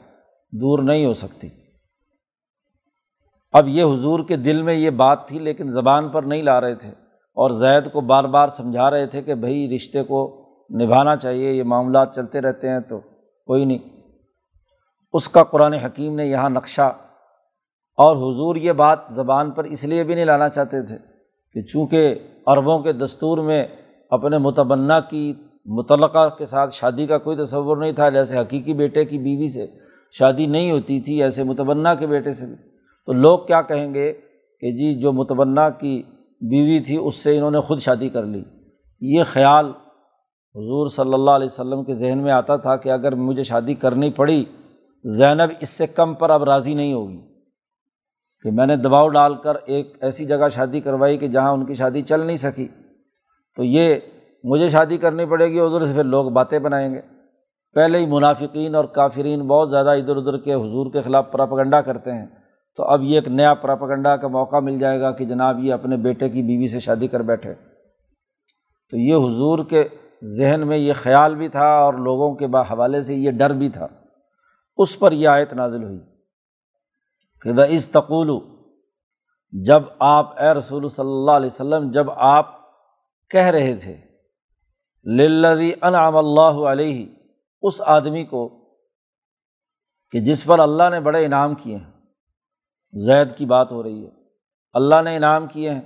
دور نہیں ہو سکتی۔ اب یہ حضور کے دل میں یہ بات تھی لیکن زبان پر نہیں لا رہے تھے اور زید کو بار بار سمجھا رہے تھے کہ بھائی رشتے کو نبھانا چاہیے، یہ معاملات چلتے رہتے ہیں تو کوئی نہیں۔ اس کا قرآن حکیم نے یہاں نقشہ اور حضور یہ بات زبان پر اس لیے بھی نہیں لانا چاہتے تھے کہ چونکہ عربوں کے دستور میں اپنے متبنہ کی متعلقہ کے ساتھ شادی کا کوئی تصور نہیں تھا، جیسے حقیقی بیٹے کی بیوی سے شادی نہیں ہوتی تھی، ایسے متبنہ کے بیٹے سے بھی۔ تو لوگ کیا کہیں گے کہ جی جو متبنہ کی بیوی تھی، اس سے انہوں نے خود شادی کر لی۔ یہ خیال حضور صلی اللہ علیہ وسلم کے ذہن میں آتا تھا کہ اگر مجھے شادی کرنی پڑی، زینب اس سے کم پر اب راضی نہیں ہوگی۔ کہ میں نے دباؤ ڈال کر ایک ایسی جگہ شادی کروائی کہ جہاں ان کی شادی چل نہیں سکی۔ تو یہ مجھے شادی کرنی پڑے گی، ادھر سے پھر لوگ باتیں بنائیں گے۔ پہلے ہی منافقین اور کافرین بہت زیادہ ادھر ادھر کے حضور کے خلاف پراپگنڈا کرتے ہیں۔ تو اب یہ ایک نیا پراپگنڈا کا موقع مل جائے گا کہ جناب یہ اپنے بیٹے کی بیوی سے شادی کر بیٹھے۔ تو یہ حضور کے ذہن میں یہ خیال بھی تھا اور لوگوں کے با حوالے سے یہ ڈر بھی تھا۔ اس پر یہ آیت نازل ہوئی کہ وہ اس تقول جب آپ اے رسول صلی اللہ علیہ وسلم، جب آپ کہہ رہے تھے للذی انعم اللہ علیہ اس آدمی کو کہ جس پر اللہ نے بڑے انعام کیے ہیں۔ زید کی بات ہو رہی ہے۔ اللہ نے انعام کیے ہیں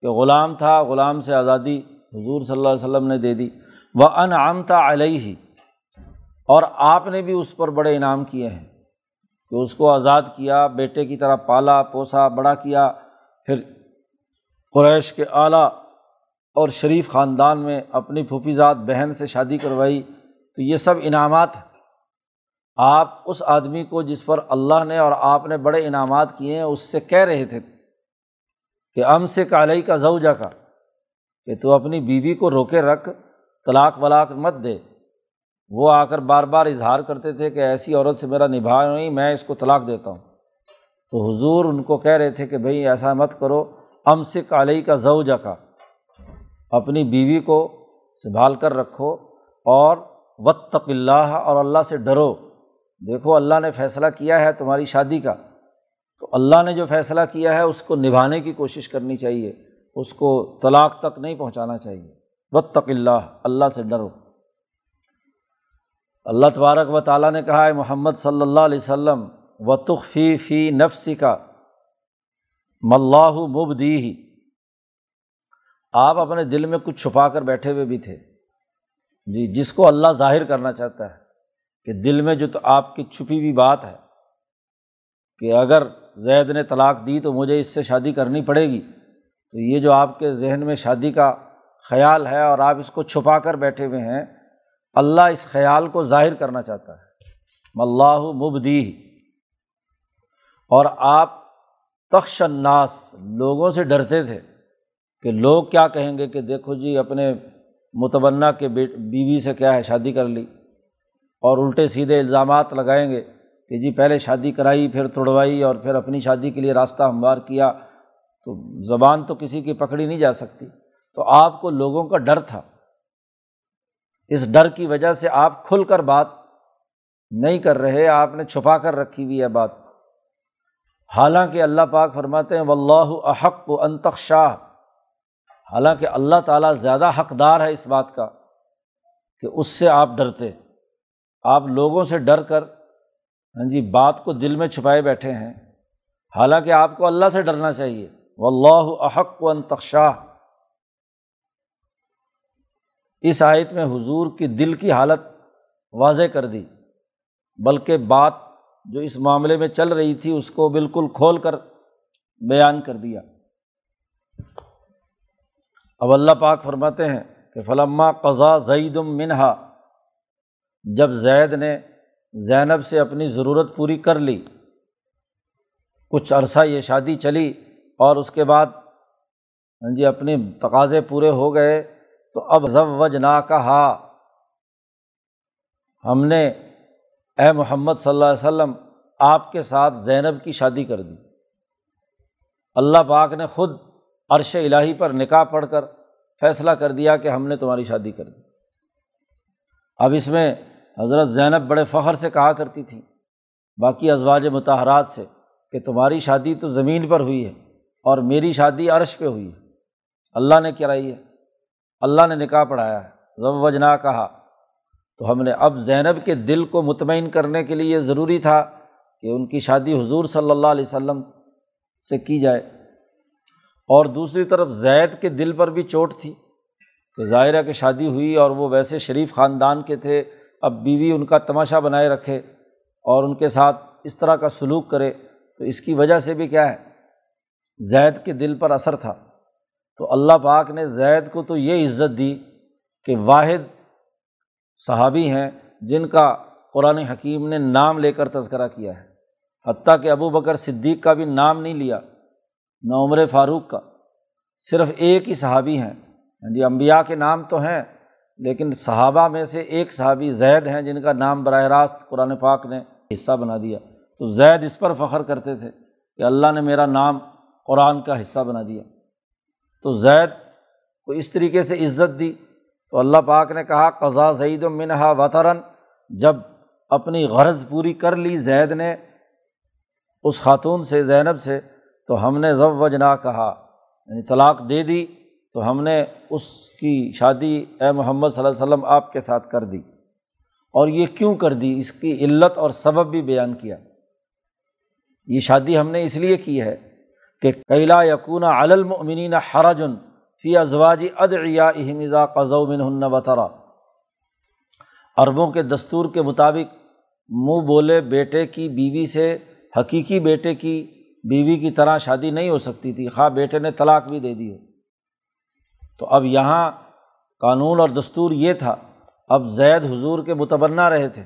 کہ غلام تھا، غلام سے آزادی حضور صلی اللہ علیہ وسلم نے دے دی۔ وہ انعام تھا علیہ اور آپ نے بھی اس پر بڑے انعام کیے ہیں کہ اس کو آزاد کیا، بیٹے کی طرح پالا، پوسا، بڑا کیا۔ پھر قریش کے اعلیٰ اور شریف خاندان میں اپنی پھوپھی ذات بہن سے شادی کروائی۔ تو یہ سب انعامات ہیں۔ آپ اس آدمی کو جس پر اللہ نے اور آپ نے بڑے انعامات کیے ہیں، اس سے کہہ رہے تھے کہ ام سے کالئی کا زوجہ کا کہ تو اپنی بیوی کو روکے رکھ۔ طلاق ولاق مت دے۔ وہ آ کر بار بار اظہار کرتے تھے کہ ایسی عورت سے میرا نبھا نہیں، میں اس کو طلاق دیتا ہوں۔ تو حضور ان کو کہہ رہے تھے کہ بھائی ایسا مت کرو ام سے کالئی کا زوجہ کا اپنی بیوی کو سنبھال کر رکھو اور وط اللہ اور اللہ سے ڈرو۔ دیکھو اللہ نے فیصلہ کیا ہے تمہاری شادی کا۔ تو اللہ نے جو فیصلہ کیا ہے اس کو نبھانے کی کوشش کرنی چاہیے، اس کو طلاق تک نہیں پہنچانا چاہیے۔ وط اللہ اللہ سے ڈرو۔ اللہ تبارک و تعالیٰ نے کہا ہے محمد صلی اللہ علیہ وسلم و تخفی فی نفسی کا ملاح مبدی ہی آپ اپنے دل میں کچھ چھپا کر بیٹھے ہوئے بھی تھے۔ جی جس کو اللہ ظاہر کرنا چاہتا ہے کہ دل میں جو تو آپ کی چھپی ہوئی بات ہے کہ اگر زید نے طلاق دی تو مجھے اس سے شادی کرنی پڑے گی، تو یہ جو آپ کے ذہن میں شادی کا خیال ہے اور آپ اس کو چھپا کر بیٹھے ہوئے ہیں، اللہ اس خیال کو ظاہر کرنا چاہتا ہے۔ ملّہ مبدی اور آپ تخش الناس، لوگوں سے ڈرتے تھے کہ لوگ کیا کہیں گے کہ دیکھو جی اپنے متبنہ کے بیوی سے کیا ہے، شادی کر لی۔ اور الٹے سیدھے الزامات لگائیں گے کہ جی پہلے شادی کرائی، پھر توڑوائی اور پھر اپنی شادی کے لیے راستہ ہموار کیا۔ تو زبان تو کسی کی پکڑی نہیں جا سکتی۔ تو آپ کو لوگوں کا ڈر تھا۔ اس ڈر کی وجہ سے آپ کھل کر بات نہیں کر رہے، آپ نے چھپا کر رکھی ہوئی ہے بات۔ حالانکہ اللہ پاک فرماتے ہیں و اللہ احق و انتخشاہ حالانکہ اللہ تعالیٰ زیادہ حقدار ہے اس بات کا کہ اس سے آپ ڈرتے۔ آپ لوگوں سے ڈر کر ہاں جی بات کو دل میں چھپائے بیٹھے ہیں۔ حالانکہ آپ کو اللہ سے ڈرنا چاہیے۔ و اللہ احق و انتخشاہ اس آیت میں حضور کی دل کی حالت واضح کر دی، بلکہ بات جو اس معاملے میں چل رہی تھی اس کو بالکل کھول کر بیان کر دیا۔ اب اللہ پاک فرماتے ہیں کہ فلما قضا زعید منہا، جب زید نے زینب سے اپنی ضرورت پوری کر لی، کچھ عرصہ یہ شادی چلی اور اس کے بعد ہاں جی اپنے تقاضے پورے ہو گئے۔ تو اب ضوج نا کہا ہم نے اے محمد صلی اللہ علیہ وسلم آپ کے ساتھ زینب کی شادی کر دی۔ اللہ پاک نے خود عرش الٰہی پر نکاح پڑھ کر فیصلہ کر دیا کہ ہم نے تمہاری شادی کر دی۔ اب اس میں حضرت زینب بڑے فخر سے کہا کرتی تھی، باقی ازواج متحرات سے کہ تمہاری شادی تو زمین پر ہوئی ہے اور میری شادی عرش پہ ہوئی ہے۔ اللہ نے کرائی ہے؟ اللہ نے نکاح پڑھایا ہے۔ ضم وجنا کہا تو ہم نے اب زینب کے دل کو مطمئن کرنے کے لیے یہ ضروری تھا کہ ان کی شادی حضور صلی اللہ علیہ وسلم سے کی جائے۔ اور دوسری طرف زید کے دل پر بھی چوٹ تھی کہ ظاہرہ کہ شادی ہوئی اور وہ ویسے شریف خاندان کے تھے، اب بیوی ان کا تماشا بنائے رکھے اور ان کے ساتھ اس طرح کا سلوک کرے، تو اس کی وجہ سے بھی کیا ہے؟ زید کے دل پر اثر تھا۔ تو اللہ پاک نے زید کو تو یہ عزت دی کہ واحد صحابی ہیں جن کا قرآن حکیم نے نام لے کر تذکرہ کیا ہے۔ حتیٰ کہ ابو بکر صدیق کا بھی نام نہیں لیا، نہ عمر فاروق کا۔ صرف ایک ہی صحابی ہیں۔ یعنی جی امبیا کے نام تو ہیں، لیکن صحابہ میں سے ایک صحابی زید ہیں جن کا نام براہ راست قرآن پاک نے حصہ بنا دیا۔ تو زید اس پر فخر کرتے تھے کہ اللہ نے میرا نام قرآن کا حصہ بنا دیا۔ تو زید کو اس طریقے سے عزت دی۔ تو اللہ پاک نے کہا، قضا ضعید و منہا وطرن جب اپنی غرض پوری کر لی زید نے اس خاتون سے، زینب سے، تو ہم نے ضو وجنا کہا یعنی طلاق دے دی، تو ہم نے اس کی شادی اے محمد صلی اللہ علیہ وسلم آپ کے ساتھ کر دی۔ اور یہ کیوں کر دی؟ اس کی علت اور سبب بھی بیان کیا۔ یہ شادی ہم نے اس لیے کی ہے کہ کیلا یقون علمنین حرجن فی ازواجی ادعیا احمزا قزومن ہن وطرا عربوں کے دستور کے مطابق منہ بولے بیٹے کی بیوی سے حقیقی بیٹے کی بیوی کی طرح شادی نہیں ہو سکتی تھی۔ خواہ بیٹے نے طلاق بھی دے دی ہو۔ تو اب یہاں قانون اور دستور یہ تھا۔ اب زید حضور کے متبنہ رہے تھے۔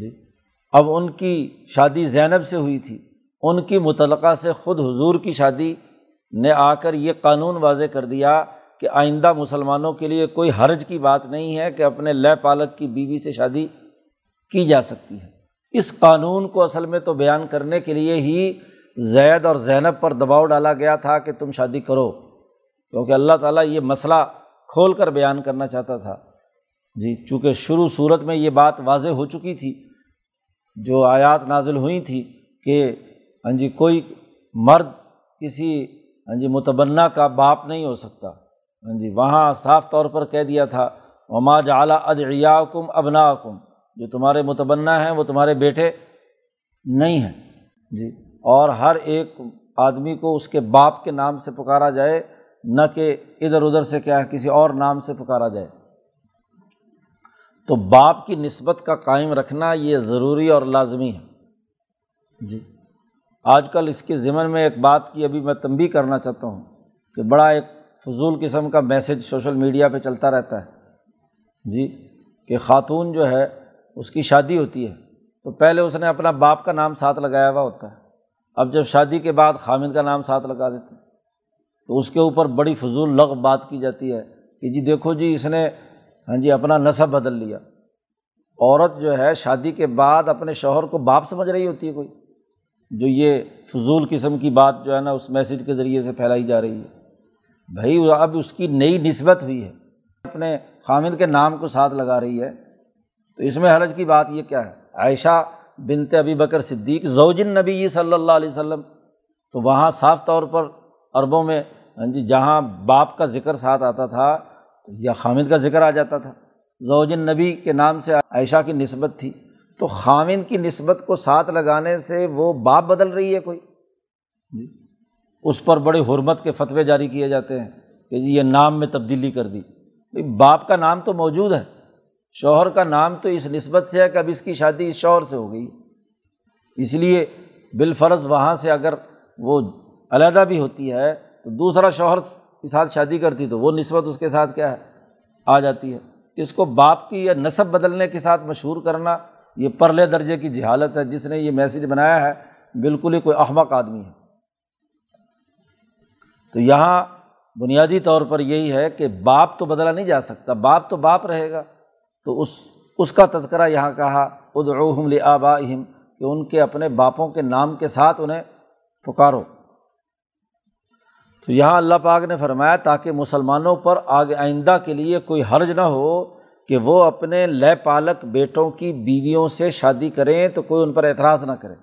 جی۔ اب ان کی شادی زینب سے ہوئی تھی۔ ان کی متعلقہ سے خود حضور کی شادی نے آ کر یہ قانون واضح کر دیا کہ آئندہ مسلمانوں کے لیے کوئی حرج کی بات نہیں ہے کہ اپنے لے پالک کی بیوی سے شادی کی جا سکتی ہے۔ اس قانون کو اصل میں تو بیان کرنے کے لیے ہی زید اور زینب پر دباؤ ڈالا گیا تھا کہ تم شادی کرو، کیونکہ اللہ تعالیٰ یہ مسئلہ کھول کر بیان کرنا چاہتا تھا۔ جی چونکہ شروع صورت میں یہ بات واضح ہو چکی تھی، جو آیات نازل ہوئی تھی کہ ہاں جی کوئی مرد کسی ہاں جی متبنہ کا باپ نہیں ہو سکتا۔ ہاں جی وہاں صاف طور پر کہہ دیا تھا، وما جعلیٰ ادعیا کم ابنا کم جو تمہارے متبنہ ہیں، وہ تمہارے بیٹے نہیں ہیں۔ جی اور ہر ایک آدمی کو اس کے باپ کے نام سے پکارا جائے، نہ کہ ادھر ادھر سے کیا ہے، کسی اور نام سے پکارا جائے۔ تو باپ کی نسبت کا قائم رکھنا یہ ضروری اور لازمی ہے۔ جی۔ آج کل اس کے ذمن میں ایک بات کی ابھی میں تنبی کرنا چاہتا ہوں کہ بڑا ایک فضول قسم کا میسج سوشل میڈیا پہ چلتا رہتا ہے۔ جی کہ خاتون جو ہے، اس کی شادی ہوتی ہے۔ تو پہلے اس نے اپنا باپ کا نام ساتھ لگایا ہوا ہوتا ہے۔ اب جب شادی کے بعد خامد کا نام ساتھ لگا دیتے تو اس کے اوپر بڑی فضول لغ بات کی جاتی ہے کہ جی دیکھو جی اس نے ہاں جی اپنا نصب بدل لیا۔ عورت جو ہے، شادی کے بعد اپنے شوہر کو باپ سمجھ رہی ہوتی ہے کوئی۔ جو یہ فضول قسم کی بات جو ہے نا، اس میسج کے ذریعے سے پھیلائی جا رہی ہے۔ بھائی، اب اس کی نئی نسبت ہوئی ہے۔ اپنے خامد کے نام کو ساتھ لگا رہی ہے۔ تو اس میں حرج کی بات یہ کیا ہے؟ عائشہ بنت ابی بکر صدیق زوجن نبی صلی اللہ علیہ وسلم، تو وہاں صاف طور پر عربوں میں ہاں جی جہاں باپ کا ذکر ساتھ آتا تھا، یا خامد کا ذکر آ جاتا تھا۔ زوجن نبی کے نام سے عائشہ کی نسبت تھی۔ تو خامن کی نسبت کو ساتھ لگانے سے وہ باپ بدل رہی ہے کوئی؟ جی۔ اس پر بڑے حرمت کے فتوے جاری کیے جاتے ہیں کہ جی یہ نام میں تبدیلی کر دی۔ بھائی، باپ کا نام تو موجود ہے۔ شوہر کا نام تو اس نسبت سے ہے کہ اب اس کی شادی اس شوہر سے ہو گئی۔ اس لیے بالفرض وہاں سے اگر وہ علیحدہ بھی ہوتی ہے تو دوسرا شوہر کے ساتھ شادی کرتی تو وہ نسبت اس کے ساتھ کیا ہے؟ آ جاتی ہے۔ اس کو باپ کی یا نصب بدلنے کے ساتھ مشہور کرنا یہ پرلے درجے کی جہالت ہے، جس نے یہ میسیج بنایا ہے، بالکل ہی کوئی احمق آدمی ہے۔ تو یہاں بنیادی طور پر یہی ہے کہ باپ تو بدلا نہیں جا سکتا، باپ تو باپ رہے گا۔ تو اس اس کا تذکرہ یہاں کہا، ادعوہم لآبائہم، کہ ان کے اپنے باپوں کے نام کے ساتھ انہیں پکارو۔ تو یہاں اللہ پاک نے فرمایا، تاکہ مسلمانوں پر آگے آئندہ کے لیے کوئی حرج نہ ہو کہ وہ اپنے لے پالک بیٹوں کی بیویوں سے شادی کریں تو کوئی ان پر اعتراض نہ کرے۔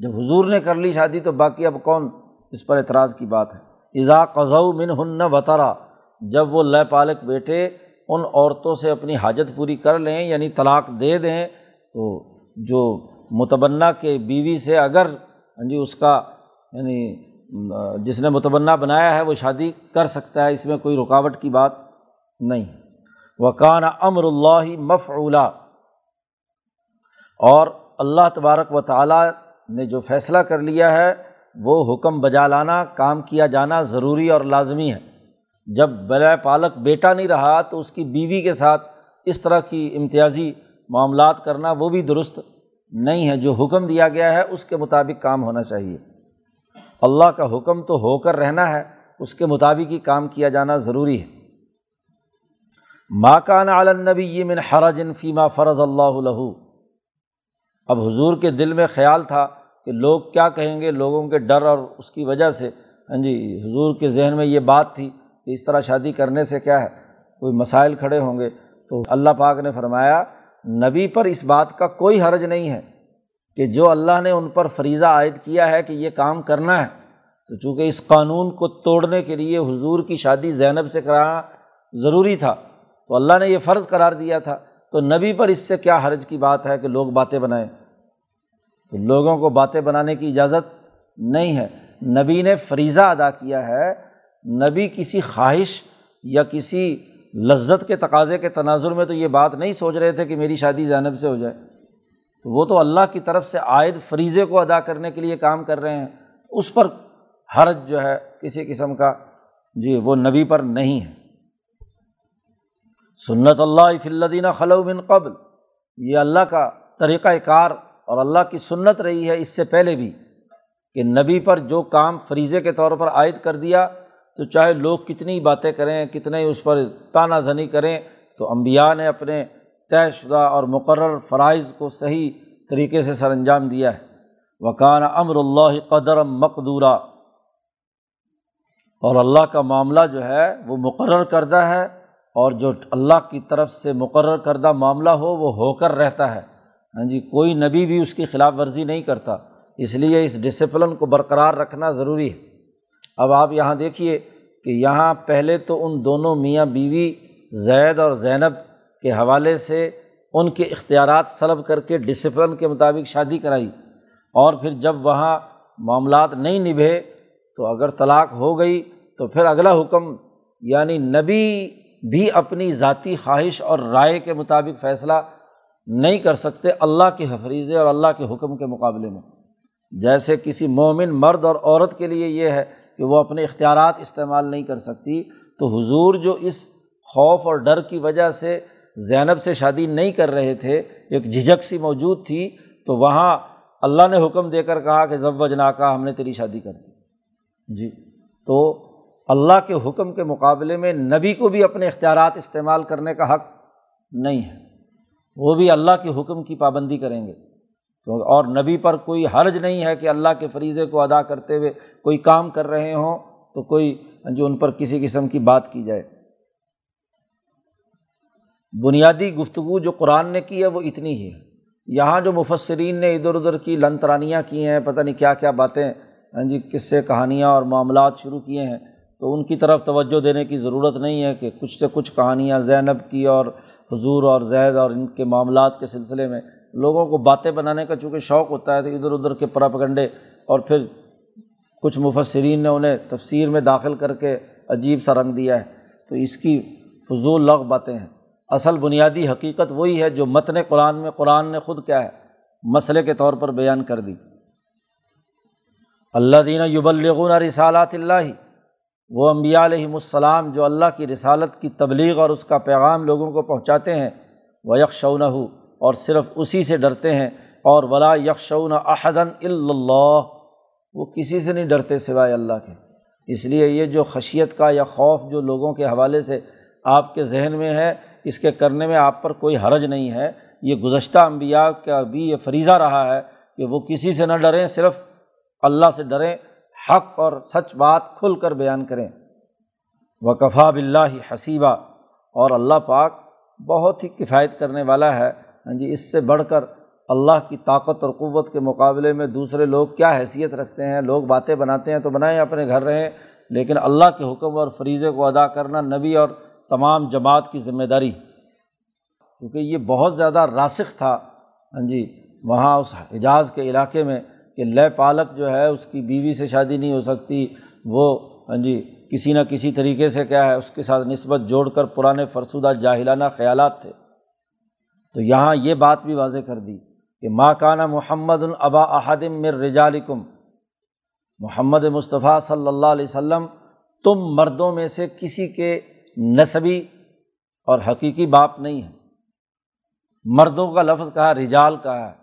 جب حضور نے کر لی شادی تو باقی اب کون اس پر اعتراض کی بات ہے؟ اذا قزو من ہن وطرا، جب وہ لے پالک بیٹے ان عورتوں سے اپنی حاجت پوری کر لیں یعنی طلاق دے دیں، تو جو متبنہ کے بیوی سے اگر ہاں جی اس کا یعنی جس نے متبنہ بنایا ہے، وہ شادی کر سکتا ہے، اس میں کوئی رکاوٹ کی بات نہیں۔ وکان امر اللہ مفعلا اور اللہ تبارک و تعالیٰ نے جو فیصلہ کر لیا ہے، وہ حکم بجا لانا، کام کیا جانا ضروری اور لازمی ہے۔ جب بلا پالک بیٹا نہیں رہا، تو اس کی بیوی کے ساتھ اس طرح کی امتیازی معاملات کرنا وہ بھی درست نہیں ہے۔ جو حکم دیا گیا ہے، اس کے مطابق کام ہونا چاہیے۔ اللہ کا حکم تو ہو کر رہنا ہے، اس کے مطابق ہی کام کیا جانا ضروری ہے۔ ماکان عالنبی یہ من حرجن فیمہ فرض اللہ اب حضور کے دل میں خیال تھا کہ لوگ کیا کہیں گے، لوگوں کے ڈر اور اس کی وجہ سے۔ ہاں جی حضور کے ذہن میں یہ بات تھی کہ اس طرح شادی کرنے سے کیا ہے؟ کوئی مسائل کھڑے ہوں گے۔ تو اللہ پاک نے فرمایا، نبی پر اس بات کا کوئی حرج نہیں ہے کہ جو اللہ نے ان پر فریضہ عائد کیا ہے کہ یہ کام کرنا ہے۔ تو چونکہ اس قانون کو توڑنے کے لیے حضور کی شادی زینب سے کرانا ضروری تھا تو اللہ نے یہ فرض قرار دیا تھا۔ تو نبی پر اس سے کیا حرج کی بات ہے کہ لوگ باتیں بنائیں؟ تو لوگوں کو باتیں بنانے کی اجازت نہیں ہے۔ نبی نے فریضہ ادا کیا ہے۔ نبی کسی خواہش یا کسی لذت کے تقاضے کے تناظر میں تو یہ بات نہیں سوچ رہے تھے کہ میری شادی زینب سے ہو جائے۔ تو وہ تو اللہ کی طرف سے عائد فریضے کو ادا کرنے کے لیے کام کر رہے ہیں۔ اس پر حرج جو ہے کسی قسم کا جی وہ نبی پر نہیں ہے۔ سنت اللہ فلدینہ خلو بن قبل۔ یہ اللہ کا طریقۂ کار اور اللہ کی سنت رہی ہے اس سے پہلے بھی کہ نبی پر جو کام فریضے کے طور پر عائد کر دیا، تو چاہے لوگ کتنی باتیں کریں، کتنے اس پر تانہ زنی کریں، تو امبیا نے اپنے طے شدہ اور مقرر فرائض کو صحیح طریقے سے سر انجام دیا ہے۔ وکان امر اللہ قدر مقدورہ اور اللہ کا معاملہ جو ہے وہ مقرر کردہ ہے۔ اور جو اللہ کی طرف سے مقرر کردہ معاملہ ہو، وہ ہو کر رہتا ہے۔ ہاں جی کوئی نبی بھی اس کی خلاف ورزی نہیں کرتا۔ اس لیے اس ڈسپلن کو برقرار رکھنا ضروری ہے۔ اب آپ یہاں دیکھیے کہ یہاں پہلے تو ان دونوں میاں بیوی زید اور زینب کے حوالے سے ان کے اختیارات سلب کر کے ڈسپلن کے مطابق شادی کرائی۔ اور پھر جب وہاں معاملات نہیں نبھے تو اگر طلاق ہو گئی تو پھر اگلا حکم یعنی نبی بھی اپنی ذاتی خواہش اور رائے کے مطابق فیصلہ نہیں کر سکتے اللہ کے حفریضے اور اللہ کے حکم کے مقابلے میں۔ جیسے کسی مومن مرد اور عورت کے لیے یہ ہے کہ وہ اپنے اختیارات استعمال نہیں کر سکتی، تو حضور جو اس خوف اور ڈر کی وجہ سے زینب سے شادی نہیں کر رہے تھے، ایک جھجک سی موجود تھی، تو وہاں اللہ نے حکم دے کر کہا کہ ضب وجنا کا ہم نے تیری شادی کر دی۔ جی تو اللہ کے حکم کے مقابلے میں نبی کو بھی اپنے اختیارات استعمال کرنے کا حق نہیں ہے۔ وہ بھی اللہ کے حکم کی پابندی کریں گے۔ تو اور نبی پر کوئی حرج نہیں ہے کہ اللہ کے فریضے کو ادا کرتے ہوئے کوئی کام کر رہے ہوں تو کوئی جو ان پر کسی قسم کی بات کی جائے۔ بنیادی گفتگو جو قرآن نے کی ہے وہ اتنی ہی ہے۔ یہاں جو مفسرین نے ادھر ادھر کی لن ترانیاں کی ہیں، پتہ نہیں کیا کیا باتیں ہاں جی کس سے کہانیاں اور معاملات شروع کیے ہیں۔ تو ان کی طرف توجہ دینے کی ضرورت نہیں ہے کہ کچھ سے کچھ کہانیاں زینب کی اور حضور اور زید اور ان کے معاملات کے سلسلے میں لوگوں کو باتیں بنانے کا چونکہ شوق ہوتا ہے تو ادھر ادھر کے پراپگنڈے اور پھر کچھ مفسرین نے انہیں تفسیر میں داخل کر کے عجیب سا رنگ دیا ہے۔ تو اس کی فضول لغ باتیں ہیں۔ اصل بنیادی حقیقت وہی ہے جو متن قرآن میں، قرآن نے خود کیا ہے، مسئلے کے طور پر بیان کر دی۔ اللہ دینہ یبلغون رسالات اللہ وہ امبیا علیہم السلام جو اللہ کی رسالت کی تبلیغ اور اس کا پیغام لوگوں کو پہنچاتے ہیں وہ یکشون ہو اور صرف اسی سے ڈرتے ہیں، اور ولا یکشون احدن اللہ وہ کسی سے نہیں ڈرتے سوائے اللہ کے۔ اس لیے یہ جو خشیت کا یا خوف جو لوگوں کے حوالے سے آپ کے ذہن میں ہے، اس کے کرنے میں آپ پر کوئی حرج نہیں ہے۔ یہ گزشتہ انبیاء کا بھی یہ فریضہ رہا ہے کہ وہ کسی سے نہ ڈریں، صرف اللہ سے ڈریں۔ حق اور سچ بات کھل کر بیان کریں۔ وکفا بلّہ حسیبہ اور اللہ پاک بہت ہی کفایت کرنے والا ہے۔ ہاں جی اس سے بڑھ کر اللہ کی طاقت اور قوت کے مقابلے میں دوسرے لوگ کیا حیثیت رکھتے ہیں؟ لوگ باتیں بناتے ہیں تو بنائیں اپنے گھر رہیں، لیکن اللہ کے حکم اور فریضے کو ادا کرنا نبی اور تمام جماعت کی ذمہ داری۔ کیونکہ یہ بہت زیادہ راسخ تھا۔ ہاں جی وہاں اس حجاز کے علاقے میں کہ لے پالک جو ہے اس کی بیوی سے شادی نہیں ہو سکتی، وہ ہاں جی کسی نہ کسی طریقے سے کیا ہے، اس کے ساتھ نسبت جوڑ کر پرانے فرسودہ جاہلانہ خیالات تھے۔ تو یہاں یہ بات بھی واضح کر دی کہ ماں کانا محمد العبا احدم مر رجالکم۔ محمد مصطفیٰ صلی اللہ علیہ وسلم تم مردوں میں سے کسی کے نصبی اور حقیقی باپ نہیں ہے مردوں کا لفظ کہا، رجال کا ہے۔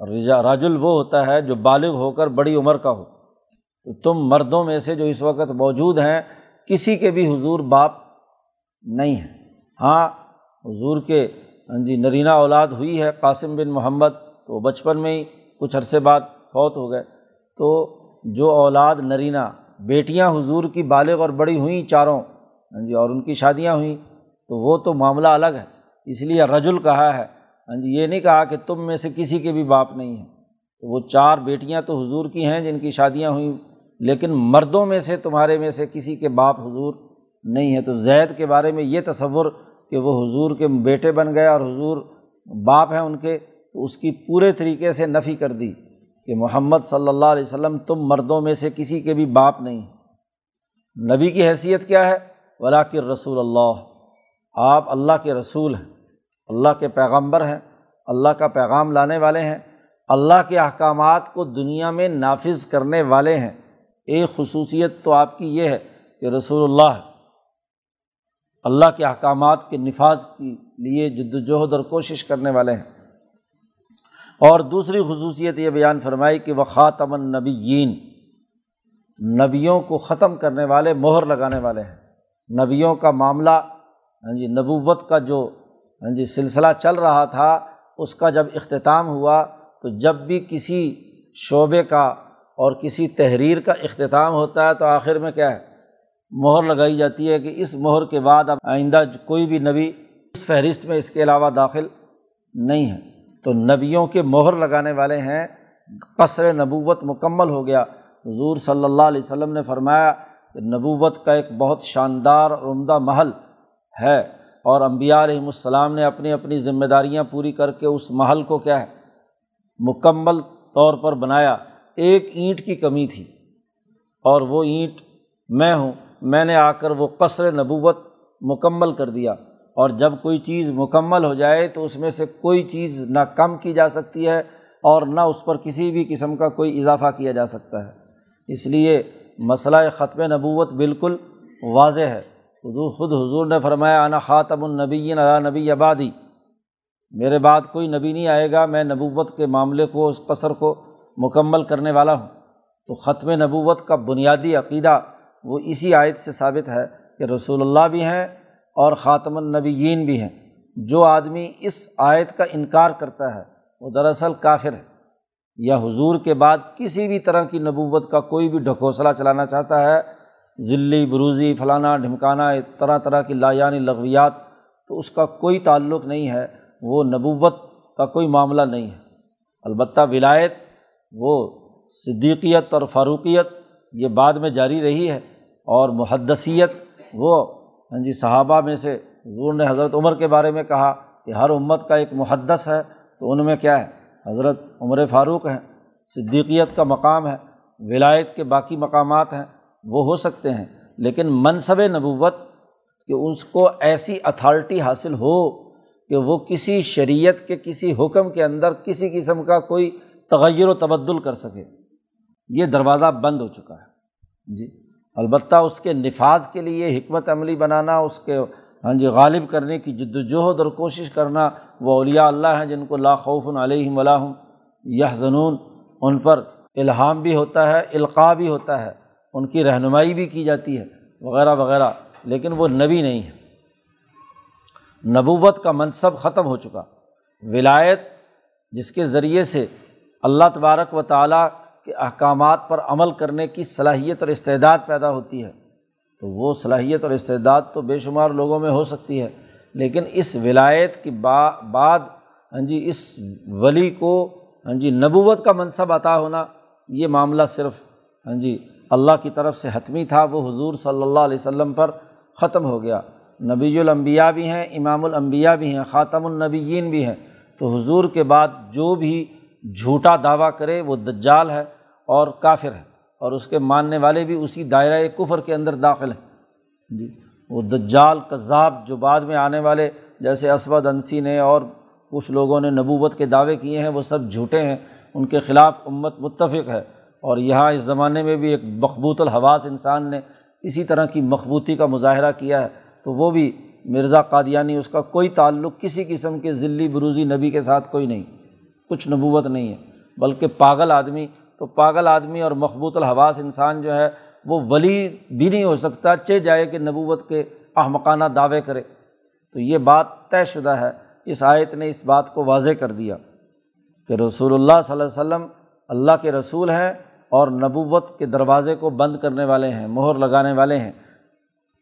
رجا راجل وہ ہوتا ہے جو بالغ ہو کر بڑی عمر کا ہو۔ تو تم مردوں میں سے جو اس وقت موجود ہیں، کسی کے بھی حضور باپ نہیں ہیں۔ ہاں حضور کے ہاں جی نرینہ اولاد ہوئی ہے قاسم بن محمد، تو بچپن میں ہی کچھ عرصے بعد فوت ہو گئے۔ تو جو اولاد، نرینہ، بیٹیاں حضور کی بالغ اور بڑی ہوئیں چاروں ہاں جی اور ان کی شادیاں ہوئیں، تو وہ تو معاملہ الگ ہے۔ اس لیے رجل کہا ہے ہاں جی یہ نہیں کہا کہ تم میں سے کسی کے بھی باپ نہیں ہیں۔ تو وہ چار بیٹیاں تو حضور کی ہیں جن کی شادیاں ہوئیں، لیکن مردوں میں سے، تمہارے میں سے کسی کے باپ حضور نہیں ہے تو زید کے بارے میں یہ تصور کہ وہ حضور کے بیٹے بن گئے اور حضور باپ ہیں ان کے، تو اس کی پورے طریقے سے نفی کر دی کہ محمد صلی اللہ علیہ وسلم، تم مردوں میں سے کسی کے بھی باپ نہیں۔ نبی کی حیثیت کیا ہے؟ ولاکر رسول اللہ آپ اللہ کے رسول ہیں۔ اللہ کے پیغمبر ہیں، اللہ کا پیغام لانے والے ہیں، اللہ کے احکامات کو دنیا میں نافذ کرنے والے ہیں۔ ایک خصوصیت تو آپ کی یہ ہے کہ رسول اللہ اللہ کے احکامات کے نفاذ کے لیے جد وجہد اور کوشش کرنے والے ہیں۔ اور دوسری خصوصیت یہ بیان فرمائی کہ وہ خاتم النبیین، نبیوں کو ختم کرنے والے، مہر لگانے والے ہیں۔ نبیوں کا معاملہ ہاں جی نبوت کا جو ہاں جی سلسلہ چل رہا تھا، اس کا جب اختتام ہوا تو جب بھی کسی شعبے کا اور کسی تحریر کا اختتام ہوتا ہے تو آخر میں کیا ہے، مہر لگائی جاتی ہے کہ اس مہر کے بعد اب آئندہ کوئی بھی نبی اس فہرست میں اس کے علاوہ داخل نہیں ہے۔ تو نبیوں کے مہر لگانے والے ہیں، قصر نبوت مکمل ہو گیا۔ حضور صلی اللہ علیہ وسلم نے فرمایا کہ نبوت کا ایک بہت شاندار عمدہ محل ہے۔ اور امبیا علیہم السلام نے اپنی اپنی ذمہ داریاں پوری کر کے اس محل کو کیا ہے؟ مکمل طور پر بنایا۔ ایک اینٹ کی کمی تھی اور وہ اینٹ میں ہوں۔ میں نے آ کر وہ قصر نبوت مکمل کر دیا۔ اور جب کوئی چیز مکمل ہو جائے تو اس میں سے کوئی چیز نہ کم کی جا سکتی ہے اور نہ اس پر کسی بھی قسم کا کوئی اضافہ کیا جا سکتا ہے۔ اس لیے مسئلہ ختم نبوت بالکل واضح ہے۔ خود حضور نے فرمایا، انا خاتم النبی علا نبی آبادی میرے بعد کوئی نبی نہیں آئے گا، میں نبوت کے معاملے کو، اس قصر کو مکمل کرنے والا ہوں۔ تو ختم نبوت کا بنیادی عقیدہ وہ اسی آیت سے ثابت ہے کہ رسول اللہ بھی ہیں اور خاتم النبیین بھی ہیں۔ جو آدمی اس آیت کا انکار کرتا ہے، وہ دراصل کافر ہے۔ یا حضور کے بعد کسی بھی طرح کی نبوت کا کوئی بھی ڈھکوسلا چلانا چاہتا ہے ذلی، بروزی، فلانا، ڈھمکانا طرح طرح کی لایانی لغویات، تو اس کا کوئی تعلق نہیں ہے، وہ نبوت کا کوئی معاملہ نہیں ہے۔ البتہ ولایت، وہ صدیقیت اور فاروقیت، یہ بعد میں جاری رہی ہے، اور محدثیت، وہ ہاں جی صحابہ میں سے حضور نے حضرت عمر کے بارے میں کہا کہ ہر امت کا ایک محدث ہے، تو ان میں کیا ہے؟ حضرت عمر فاروق ہیں، صدیقیت کا مقام ہے، ولایت کے باقی مقامات ہیں وہ ہو سکتے ہیں، لیکن منصب نبوت کہ اس کو ایسی اتھارٹی حاصل ہو کہ وہ کسی شریعت کے، کسی حکم کے اندر کسی قسم کا کوئی تغیر و تبدل کر سکے۔ یہ دروازہ بند ہو چکا ہے۔ جی البتہ اس کے نفاذ کے لیے حکمت عملی بنانا، اس کے ہاں جی غالب کرنے کی جد وجہد اور کوشش کرنا، وہ اولیاء اللہ ہیں جن کو لاخوف علیہم ولاحم یہ زنون ان پر الہام بھی ہوتا ہے القاع بھی ہوتا ہے۔ ان کی رہنمائی بھی کی جاتی ہے، وغیرہ وغیرہ، لیکن وہ نبی نہیں ہے نبوت کا منصب ختم ہو چکا۔ ولایت، جس کے ذریعے سے اللہ تبارک و تعالیٰ کے احکامات پر عمل کرنے کی صلاحیت اور استعداد پیدا ہوتی ہے، تو وہ صلاحیت اور استعداد تو بے شمار لوگوں میں ہو سکتی ہے۔ لیکن اس ولایت کی با، بعد ہاں جی اس ولی کو ہاں جی نبوت کا منصب عطا ہونا، یہ معاملہ صرف ہاں جی اللہ کی طرف سے حتمی تھا، وہ حضور صلی اللہ علیہ وسلم پر ختم ہو گیا۔ نبی الانبیاء بھی ہیں، امام الانبیاء بھی ہیں، خاتم النبیین بھی ہیں۔ تو حضور کے بعد جو بھی جھوٹا دعویٰ کرے، وہ دجال ہے اور کافر ہے۔ اور اس کے ماننے والے بھی اسی دائرۂ کفر کے اندر داخل ہیں۔ جی وہ دجال، کذاب جو بعد میں آنے والے، جیسے اسود، انسی نے اور کچھ لوگوں نے نبوت کے دعوے کیے ہیں، وہ سب جھوٹے ہیں۔ ان کے خلاف امت متفق ہے۔ اور یہاں اس زمانے میں بھی ایک مخبوط الحواس انسان نے اسی طرح کی مخبوطی کا مظاہرہ کیا ہے، تو وہ بھی مرزا قادیانی، اس کا کوئی تعلق کسی قسم کے ذلی بروزی نبی کے ساتھ کوئی نہیں، کچھ نبوت نہیں ہے۔ بلکہ پاگل آدمی، تو پاگل آدمی اور مخبوط الحواس انسان جو ہے، وہ ولی بھی نہیں ہو سکتا چہ جائے کہ نبوت کے احمقانہ دعوے کرے۔ تو یہ بات طے شدہ ہے، اس آیت نے اس بات کو واضح کر دیا کہ رسول اللہ صلی اللہ علیہ وسلم اللہ کے رسول ہیں اور نبوت کے دروازے کو بند کرنے والے ہیں، مہر لگانے والے ہیں،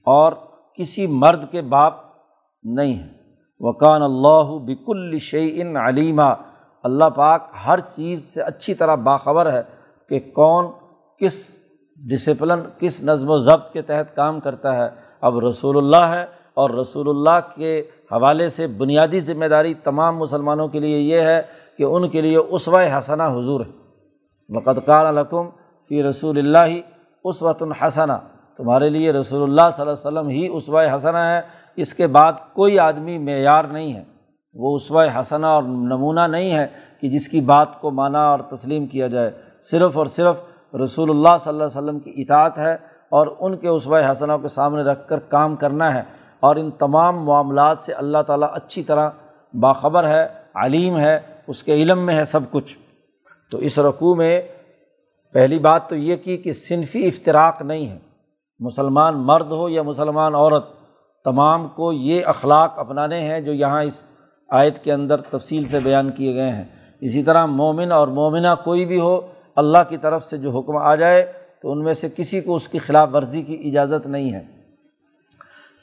اور کسی مرد کے باپ نہیں ہیں۔ وکان اللہ بک الشعین علیمہ اللہ پاک ہر چیز سے اچھی طرح باخبر ہے کہ کون کس ڈسپلن کس نظم و ضبط کے تحت کام کرتا ہے۔ اب رسول اللہ ہے اور رسول اللہ کے حوالے سے بنیادی ذمہ داری تمام مسلمانوں کے لیے یہ ہے کہ ان کے لیے اسوہ حسنہ حضور ہے۔ مقدقار الکم فی رسول اللہ اسوۃ الحسنہ تمہارے لیے رسول اللہ صلی اللہ علیہ وسلم ہی اسوہ حسنہ ہے۔ اس کے بعد کوئی آدمی معیار نہیں ہے۔ وہ اسوہ حسنہ اور نمونہ نہیں ہے کہ جس کی بات کو مانا اور تسلیم کیا جائے۔ صرف اور صرف رسول اللہ صلی اللہ علیہ وسلم کی اطاعت ہے اور ان کے اسوہ حسنوں کے سامنے رکھ کر کام کرنا ہے۔ اور ان تمام معاملات سے اللہ تعالیٰ اچھی طرح باخبر ہے، علیم ہے، اس کے علم میں ہے سب کچھ۔ تو اس رقوع میں پہلی بات تو یہ کی کہ صنفی افطراک نہیں ہے۔ مسلمان مرد ہو یا مسلمان عورت، تمام کو یہ اخلاق اپنانے ہیں جو یہاں اس آیت کے اندر تفصیل سے بیان کیے گئے ہیں۔ اسی طرح مومن اور مومنہ کوئی بھی ہو، اللہ کی طرف سے جو حکم آ جائے تو ان میں سے کسی کو اس کی خلاف ورزی کی اجازت نہیں ہے۔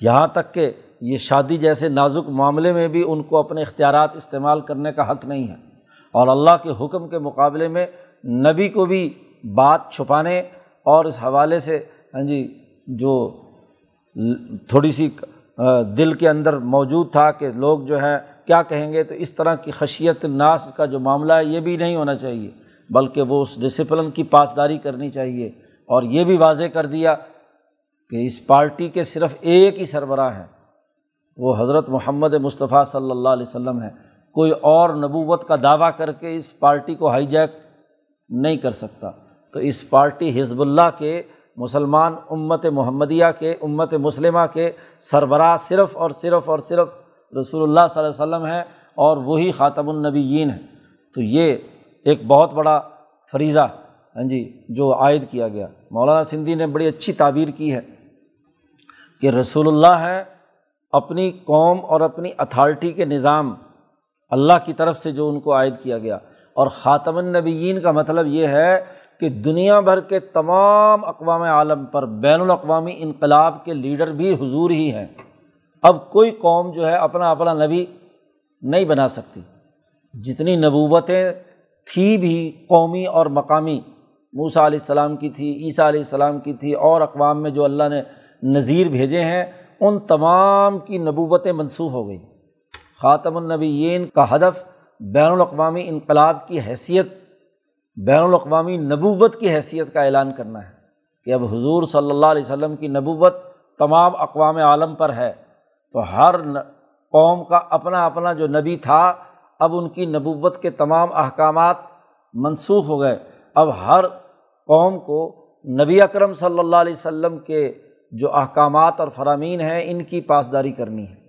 یہاں تک کہ یہ شادی جیسے نازک معاملے میں بھی ان کو اپنے اختیارات استعمال کرنے کا حق نہیں ہے۔ اور اللہ کے حکم کے مقابلے میں نبی کو بھی بات چھپانے اور اس حوالے سے ہاں جی جو تھوڑی سی دل کے اندر موجود تھا کہ لوگ جو ہے کیا کہیں گے، تو اس طرح کی خشیت ناس کا جو معاملہ ہے، یہ بھی نہیں ہونا چاہیے، بلکہ وہ اس ڈسپلن کی پاسداری کرنی چاہیے۔ اور یہ بھی واضح کر دیا کہ اس پارٹی کے صرف ایک ہی سربراہ ہیں، وہ حضرت محمد مصطفیٰ صلی اللہ علیہ وسلم ہے کوئی اور نبوت کا دعویٰ کر کے اس پارٹی کو ہائی جیک نہیں کر سکتا۔ تو اس پارٹی حزب اللہ کے مسلمان امت محمدیہ کے، امت مسلمہ کے سربراہ صرف اور صرف اور صرف رسول اللہ صلی اللہ علیہ وسلم ہیں اور وہی خاتم النبیین ہیں۔ تو یہ ایک بہت بڑا فریضہ ہاں جی جو عائد کیا گیا۔ مولانا سندھی نے بڑی اچھی تعبیر کی ہے کہ رسول اللہ ہیں اپنی قوم اور اپنی اتھارٹی کے نظام اللہ کی طرف سے جو ان کو عائد کیا گیا۔ اور خاتم النبیین کا مطلب یہ ہے کہ دنیا بھر کے تمام اقوام عالم پر بین الاقوامی انقلاب کے لیڈر بھی حضور ہی ہیں۔ اب کوئی قوم جو ہے اپنا اپنا نبی نہیں بنا سکتی۔ جتنی نبوتیں تھی بھی قومی اور مقامی موسا علیہ السلام کی تھی، عیسیٰ علیہ السلام کی تھی، اور اقوام میں جو اللہ نے نظیر بھیجے ہیں، ان تمام کی نبوتیں منسوخ ہو گئی خاتم النبیین کا ہدف بین الاقوامی انقلاب کی حیثیت، بین الاقوامی نبوت کی حیثیت کا اعلان کرنا ہے کہ اب حضور صلی اللہ علیہ وسلم کی نبوت تمام اقوام عالم پر ہے، تو ہر قوم کا اپنا اپنا جو نبی تھا، اب ان کی نبوت کے تمام احکامات منسوخ ہو گئے۔ اب ہر قوم کو نبی اکرم صلی اللہ علیہ وسلم کے جو احکامات اور فرامین ہیں، ان کی پاسداری کرنی ہے۔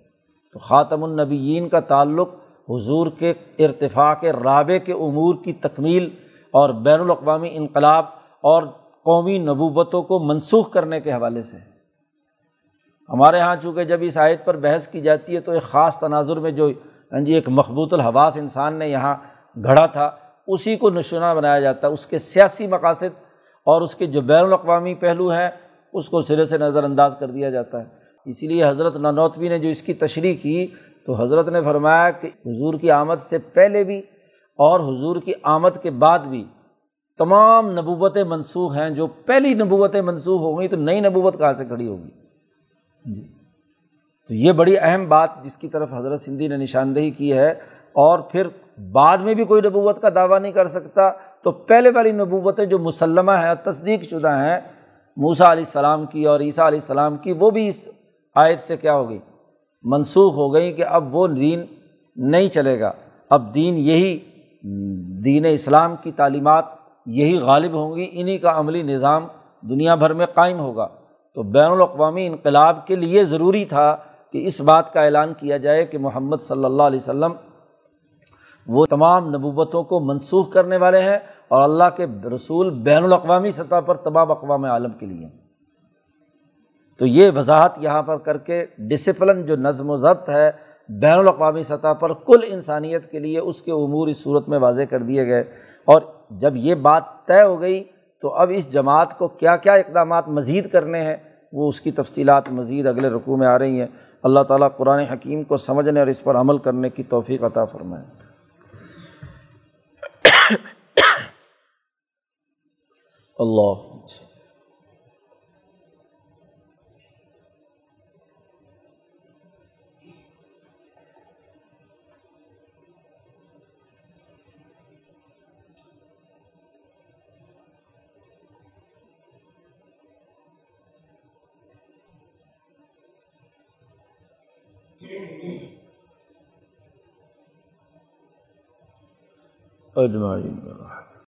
تو خاتم النبیین کا تعلق حضور کے ارتفاق رابع کے امور کی تکمیل اور بین الاقوامی انقلاب اور قومی نبوتوں کو منسوخ کرنے کے حوالے سے ہمارے یہاں چونکہ جب اس آیت پر بحث کی جاتی ہے تو ایک خاص تناظر میں جو ہاں جی ایک مقبوط الحواس انسان نے یہاں گھڑا تھا، اسی کو نشانہ بنایا جاتا ہے۔ اس کے سیاسی مقاصد اور اس کے جو بین الاقوامی پہلو ہیں، اس کو سرے سے نظر انداز کر دیا جاتا ہے۔ اسی لیے حضرت نانوتوی نے جو اس کی تشریح کی تو حضرت نے فرمایا کہ حضور کی آمد سے پہلے بھی اور حضور کی آمد کے بعد بھی تمام نبوتیں منسوخ ہیں، جو پہلی نبوتیں منسوخ ہو گئیں تو نئی نبوت کہاں سے کھڑی ہوگی؟ جی۔ تو یہ بڑی اہم بات جس کی طرف حضرت سندھی نے نشاندہی کی ہے اور پھر بعد میں بھی کوئی نبوت کا دعویٰ نہیں کر سکتا تو پہلے والی نبوتیں جو مسلمہ ہیں، تصدیق شدہ ہیں موسا علیہ السلام کی اور عیسیٰ علیہ السلام کی، وہ بھی اس آیت سے کیا ہوگی؟ منسوخ ہو گئی کہ اب وہ دین نہیں چلے گا۔ اب دین یہی، دین اسلام کی تعلیمات یہی غالب ہوں گی انہیں کا عملی نظام دنیا بھر میں قائم ہوگا۔ تو بین الاقوامی انقلاب کے لیے ضروری تھا کہ اس بات کا اعلان کیا جائے کہ محمد صلی اللہ علیہ وسلم وہ تمام نبوتوں کو منسوخ کرنے والے ہیں اور اللہ کے رسول بین الاقوامی سطح پر تمام اقوام عالم کے لیے تو یہ وضاحت یہاں پر کر کے ڈسپلن جو نظم و ضبط ہے، بین الاقوامی سطح پر کل انسانیت کے لیے اس کے امور اس صورت میں واضح کر دیے گئے۔ اور جب یہ بات طے ہو گئی تو اب اس جماعت کو کیا کیا اقدامات مزید کرنے ہیں، وہ اس کی تفصیلات مزید اگلے رقوع میں آ رہی ہیں۔ اللہ تعالیٰ قرآن حکیم کو سمجھنے اور اس پر عمل کرنے کی توفیق عطا فرمائے۔ اللہ اجمعین.